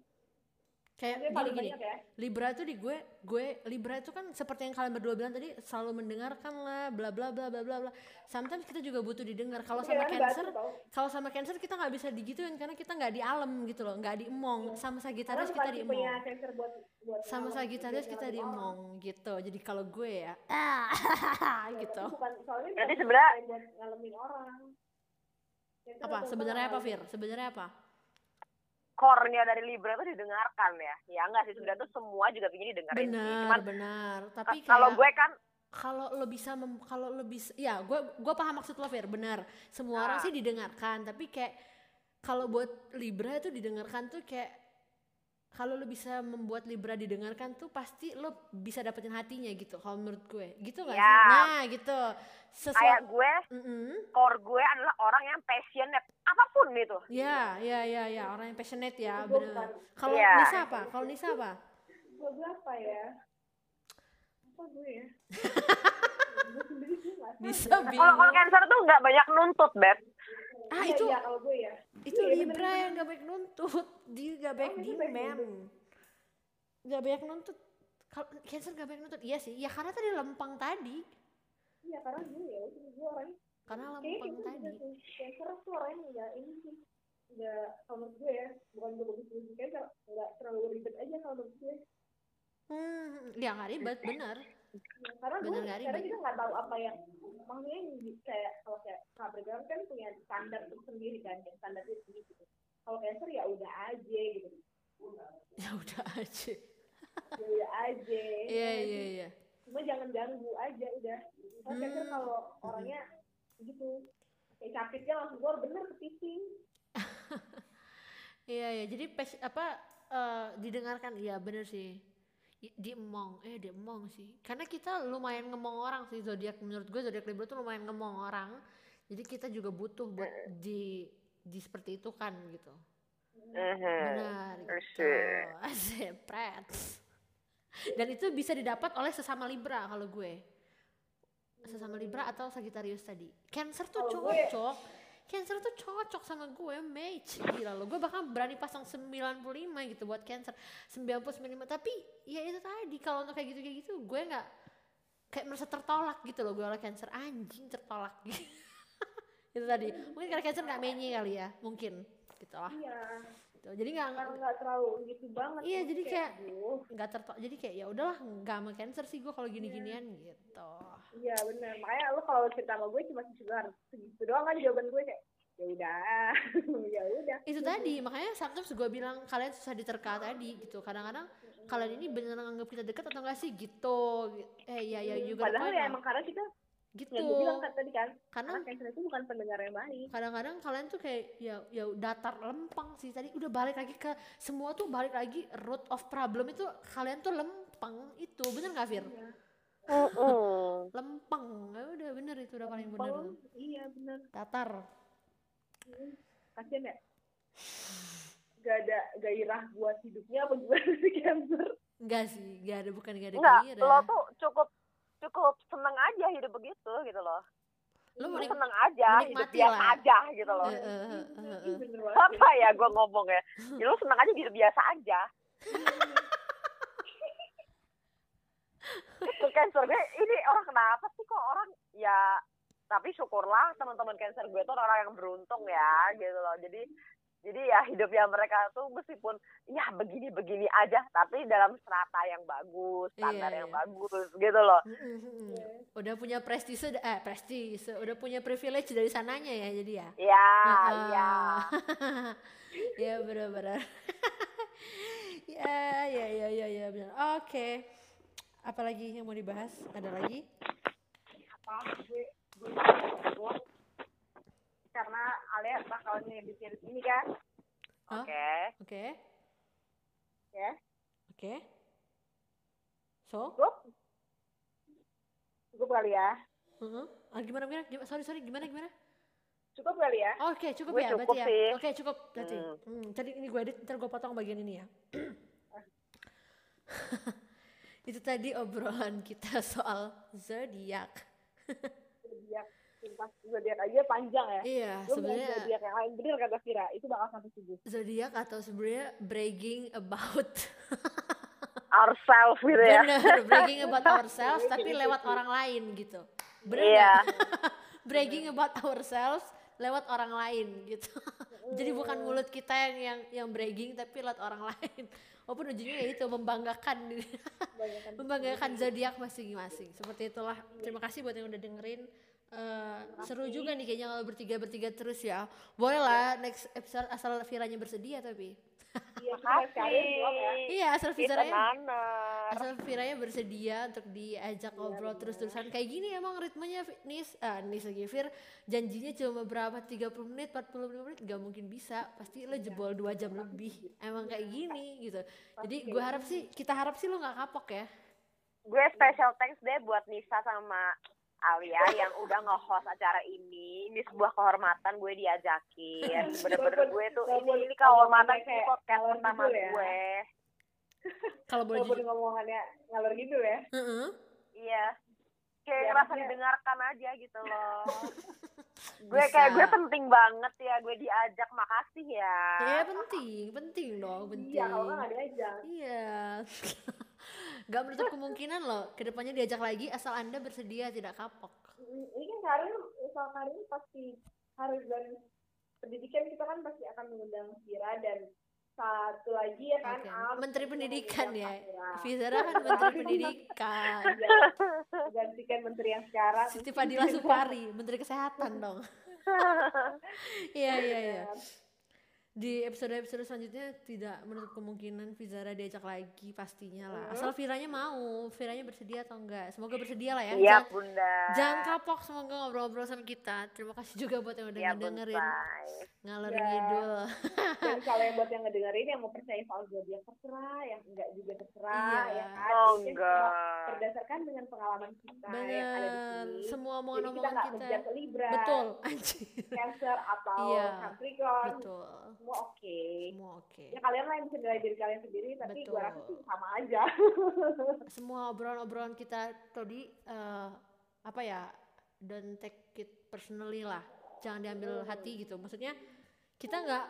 kayak gini paling gini. banyak ya. Libra tuh di gue gue Libra itu kan seperti yang kalian berdua bilang tadi selalu mendengarkan lah bla bla bla bla bla bla. Sometimes kita juga butuh didengar. Kalau sama Cancer kalau sama Cancer kita nggak bisa digituin karena kita nggak di alam gitu loh nggak diemong sama Karena Sagittarius bukan kita diemong tipenya Cancer buat buat sama Sagittarius buat kita ngalamin orang. diemong gitu. Jadi kalau gue ya ah gitu. tapi Berarti sebenarnya- ngalamin orang. Cancer apa sebenarnya apa. Fir sebenarnya apa Core-nya dari Libra tuh didengarkan ya. Ya enggak sih sebenarnya tuh semua juga pengen didengerin sih. benar Cuman benar tapi eh, kalau kayak- gue kan kalau lo bisa mem- kalau lo bisa ya gue gue paham maksud lo Fir benar semua orang Ah. sih didengarkan tapi kayak kalau buat Libra itu didengarkan tuh kayak kalau lo bisa membuat Libra didengarkan tuh pasti lo bisa dapetin hatinya gitu kalau menurut gue gitu nggak sih Ya. nah gitu kayak sesuatu gue core gue adalah orang yang passionate apa pun itu. ya ya ya ya orang yang passionate ya benar kalau Iya. Nisa apa kalau Nisa apa Gue gue apa ya? Apa gue ya? Nisa Kalau kalau Cancer tuh nggak banyak nuntut, Beb. Ah Iya, itu iya, kalau gue ya. itu Iya, Libra bener-bener. yang gak baik nuntut. Dia gak baik Oh, baik demand gak banyak nuntut. Kalau cancer gak banyak nuntut. Iya sih. Ya karena tadi lempang tadi. Iya, karena gue ya, gue orangnya karena lempang tadi. cancer tuh orangnya nggak ini sih. Nggak kalau menurut gue ya bukan gue bagus bagus cancer nggak terlalu ribet aja kalau menurut gue. Hmm ya gak ribet bener. Ya, karena gue ribet. kita nggak tahu apa yang maksudnya di- kayak kalau kayak Capricorn kan punya standar sendiri kan yang standar itu gitu. Kalau cancer ya udah aja gitu. Ya udah aja. Ya udah aja. Iya iya iya. Cuma jangan ganggu aja udah. Kalau cancer Hmm. kalau orangnya gitu kayak capitnya langsung keluar bener kepiting iya iya. Jadi pes apa eh, didengarkan. Iya bener sih I- diemong eh diemong sih. Karena kita lumayan ngemong orang sih zodiak. Menurut gue zodiak Libra tuh lumayan ngemong orang. Jadi kita juga butuh buat di di seperti itu kan gitu. Benar gitu. Dan itu bisa didapat oleh sesama Libra kalau gue. Sesama Libra atau Sagittarius tadi. Cancer tuh cocok. Cancer tuh cocok sama gue, match. Gila loh, gue bahkan berani pasang 95 gitu buat Cancer. 99, tapi ya itu tadi kalau untuk kayak gitu kayak gitu gue nggak kayak merasa tertolak gitu loh gue oleh Cancer anjing tertolak gitu. itu tadi. Mungkin karena Cancer nggak menye kali ya, mungkin gitu lah. iya Gitu. Jadi nggak nggak terlalu gitu banget Iya, jadi kayak- nggak tertolak. Jadi kayak ya udahlah nggak sama Cancer sih gue kalau gini-ginian gitu. iya benar makanya lu kalau cerita sama gue cuma sekedar segitu doang kan jawaban gue kayak ya udah. Ya udah. Itu tadi makanya sometimes gue bilang kalian susah diterka tadi gitu. Kadang-kadang kalian ini beneran anggap kita dekat atau enggak sih? Gitu. Eh ya ya juga padahal ya emang karena kita gitu. Yang gue bilang kan tadi kan karena cancer itu bukan pendengar yang baik. kadang-kadang kalian tuh kayak ya ya datar lempang sih. Tadi udah balik lagi ke semua tuh balik lagi root of problem itu kalian tuh lempeng itu. Bener gak Fir? Mm-mm. lempeng ya udah bener itu udah paling bener. Lempeng, iya benar datar. Kasian ya. Gak ada gairah buat hidupnya apa gimana sih cancer? Enggak sih enggak ada bukan enggak ada Enggak, gairah. lo tuh cukup cukup seneng aja hidup begitu gitu loh. lo Lo menik- seneng aja, hidup biasa lah. aja gitu loh. Bener banget Apa ya gue ngomong ya? Ya lo seneng aja hidup biasa aja. itu cancer gue ini orang kenapa sih kok orang ya tapi syukurlah teman-teman cancer gue tuh orang yang beruntung ya gitu loh jadi jadi ya hidupnya mereka tuh meskipun ya begini-begini aja tapi dalam strata yang bagus standar Iya, yang iya. bagus gitu loh. Udah punya prestise, eh prestise, udah punya privilege dari sananya ya jadi ya. ya Heeh. ya ya benar-benar. ya ya ya ya ya benar. Oke. Apalagi yang mau dibahas? Ada lagi? apa gue gue gue karena Alia bakal ngebikin ini kan Hah? oke Oke. ya Oke. So? cukup cukup kali ya Heeh. Ah, gimana gimana? Gimana? Sorry sorry gimana gimana? cukup kali ya Oke cukup Gue ya cukup berarti ya. Oke cukup berarti. Hmm. Hmm, tadi ini gue edit ntar gue potong bagian ini ya. Itu tadi obrolan kita soal zodiak. zodiak sumpah zodiak aja panjang ya Iya, sebenarnya zodiak yang lain bener kata Vira itu bakal sampai subuh zodiak atau sebenarnya bragging about ourselves gitu ya bener bragging about ourselves Iya, tapi lewat orang lain gitu. Bener iya bragging about ourselves lewat orang lain gitu. Jadi bukan mulut kita yang yang yang bragging tapi lewat orang lain. Walaupun ujungnya ya itu membanggakan membanggakan zodiak masing-masing. Seperti itulah. Terima kasih buat yang udah dengerin. Eh, seru juga nih kayaknya kalau bertiga bertiga terus ya. Boleh lah next episode asal Viranya bersedia tapi. iya ya. Iya asal Viranya asal Viranya bersedia untuk diajak ngobrol terus-terusan. Kayak gini emang ritmenya Nis ah Nis lagi. Vir janjinya cuma berapa? 30 menit 45 menit? Gak mungkin bisa. Pasti lo jebol dua jam lebih. Emang kayak gini gitu. Jadi gue harap sih kita harap sih lo nggak kapok ya. Gue special thanks deh buat Nisa sama Alia yang udah nge-host acara ini. Ini sebuah kehormatan gue diajakin. Bener-bener gue tuh ini ini kehormatan sih podcast pertama ngidul ya. gue. kalau boleh jujur ngomongannya ngalor gitu ya Heeh. Iya. Kayak Ya, ngerasa didengarkan aja gitu loh. gue Bisa. kayak gue penting banget ya gue diajak makasih ya. ya penting penting dong penting iya kalau nggak diajak iya Gak menutup kemungkinan loh ke depannya diajak lagi asal anda bersedia tidak kapok ini kan karir misal karir pasti karir dan pendidikan kita kan pasti akan mengundang Vira dan satu lagi ya kan Oke, Al, Menteri Pendidikan ya. Vira. Kan Menteri Pendidikan. Ya, gantikan menteri yang sekarang Siti Fadila Supari, Menteri Kesehatan dong. Iya iya iya. Di episode-episode selanjutnya tidak menutup kemungkinan Fizara diajak lagi pastinya lah. Asal Viranya mau, Viranya bersedia atau enggak. Semoga bersedia lah ya. Iya Jangan, bunda. jangan kapok semoga ngobrol-ngobrol sama kita. Terima kasih juga buat yang udah Iya ngedengerin bunda. ngalor Ya. ngidul. dan kalau yang buat yang ngedengerin yang mau percaya soal zodiak terserah yang enggak juga terserah Iya. ya kan Oh enggak. berdasarkan dengan pengalaman kita yang ada di Bener, sini semua kita omongan-omongan nggak kita. ke Libra Betul, anjir. Cancer atau Iya. Capricorn Betul. Semua oke. Semua oke. ya kalian lah yang bisa nilai diri kalian sendiri tapi Betul. gue rasa sih sama aja. Semua obrolan-obrolan kita tadi eh, apa ya don't take it personally lah. Jangan diambil hati gitu. Maksudnya kita nggak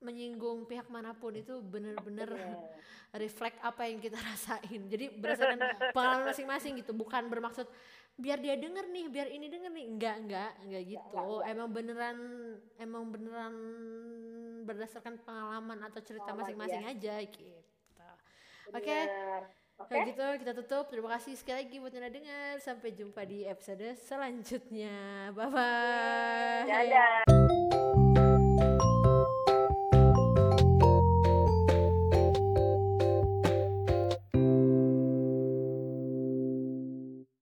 menyinggung pihak mana pun. Itu bener-bener reflect apa yang kita rasain. Jadi berdasarkan pengalaman masing-masing gitu. Bukan bermaksud biar dia denger nih biar ini denger nih. Enggak enggak enggak gitu. Emang beneran emang beneran berdasarkan pengalaman atau cerita masing-masing aja gitu oke. Oke. Kalau gitu kita tutup. Terima kasih sekali lagi buat yang udah dengar. Sampai jumpa di episode selanjutnya. Bye bye. Dadah.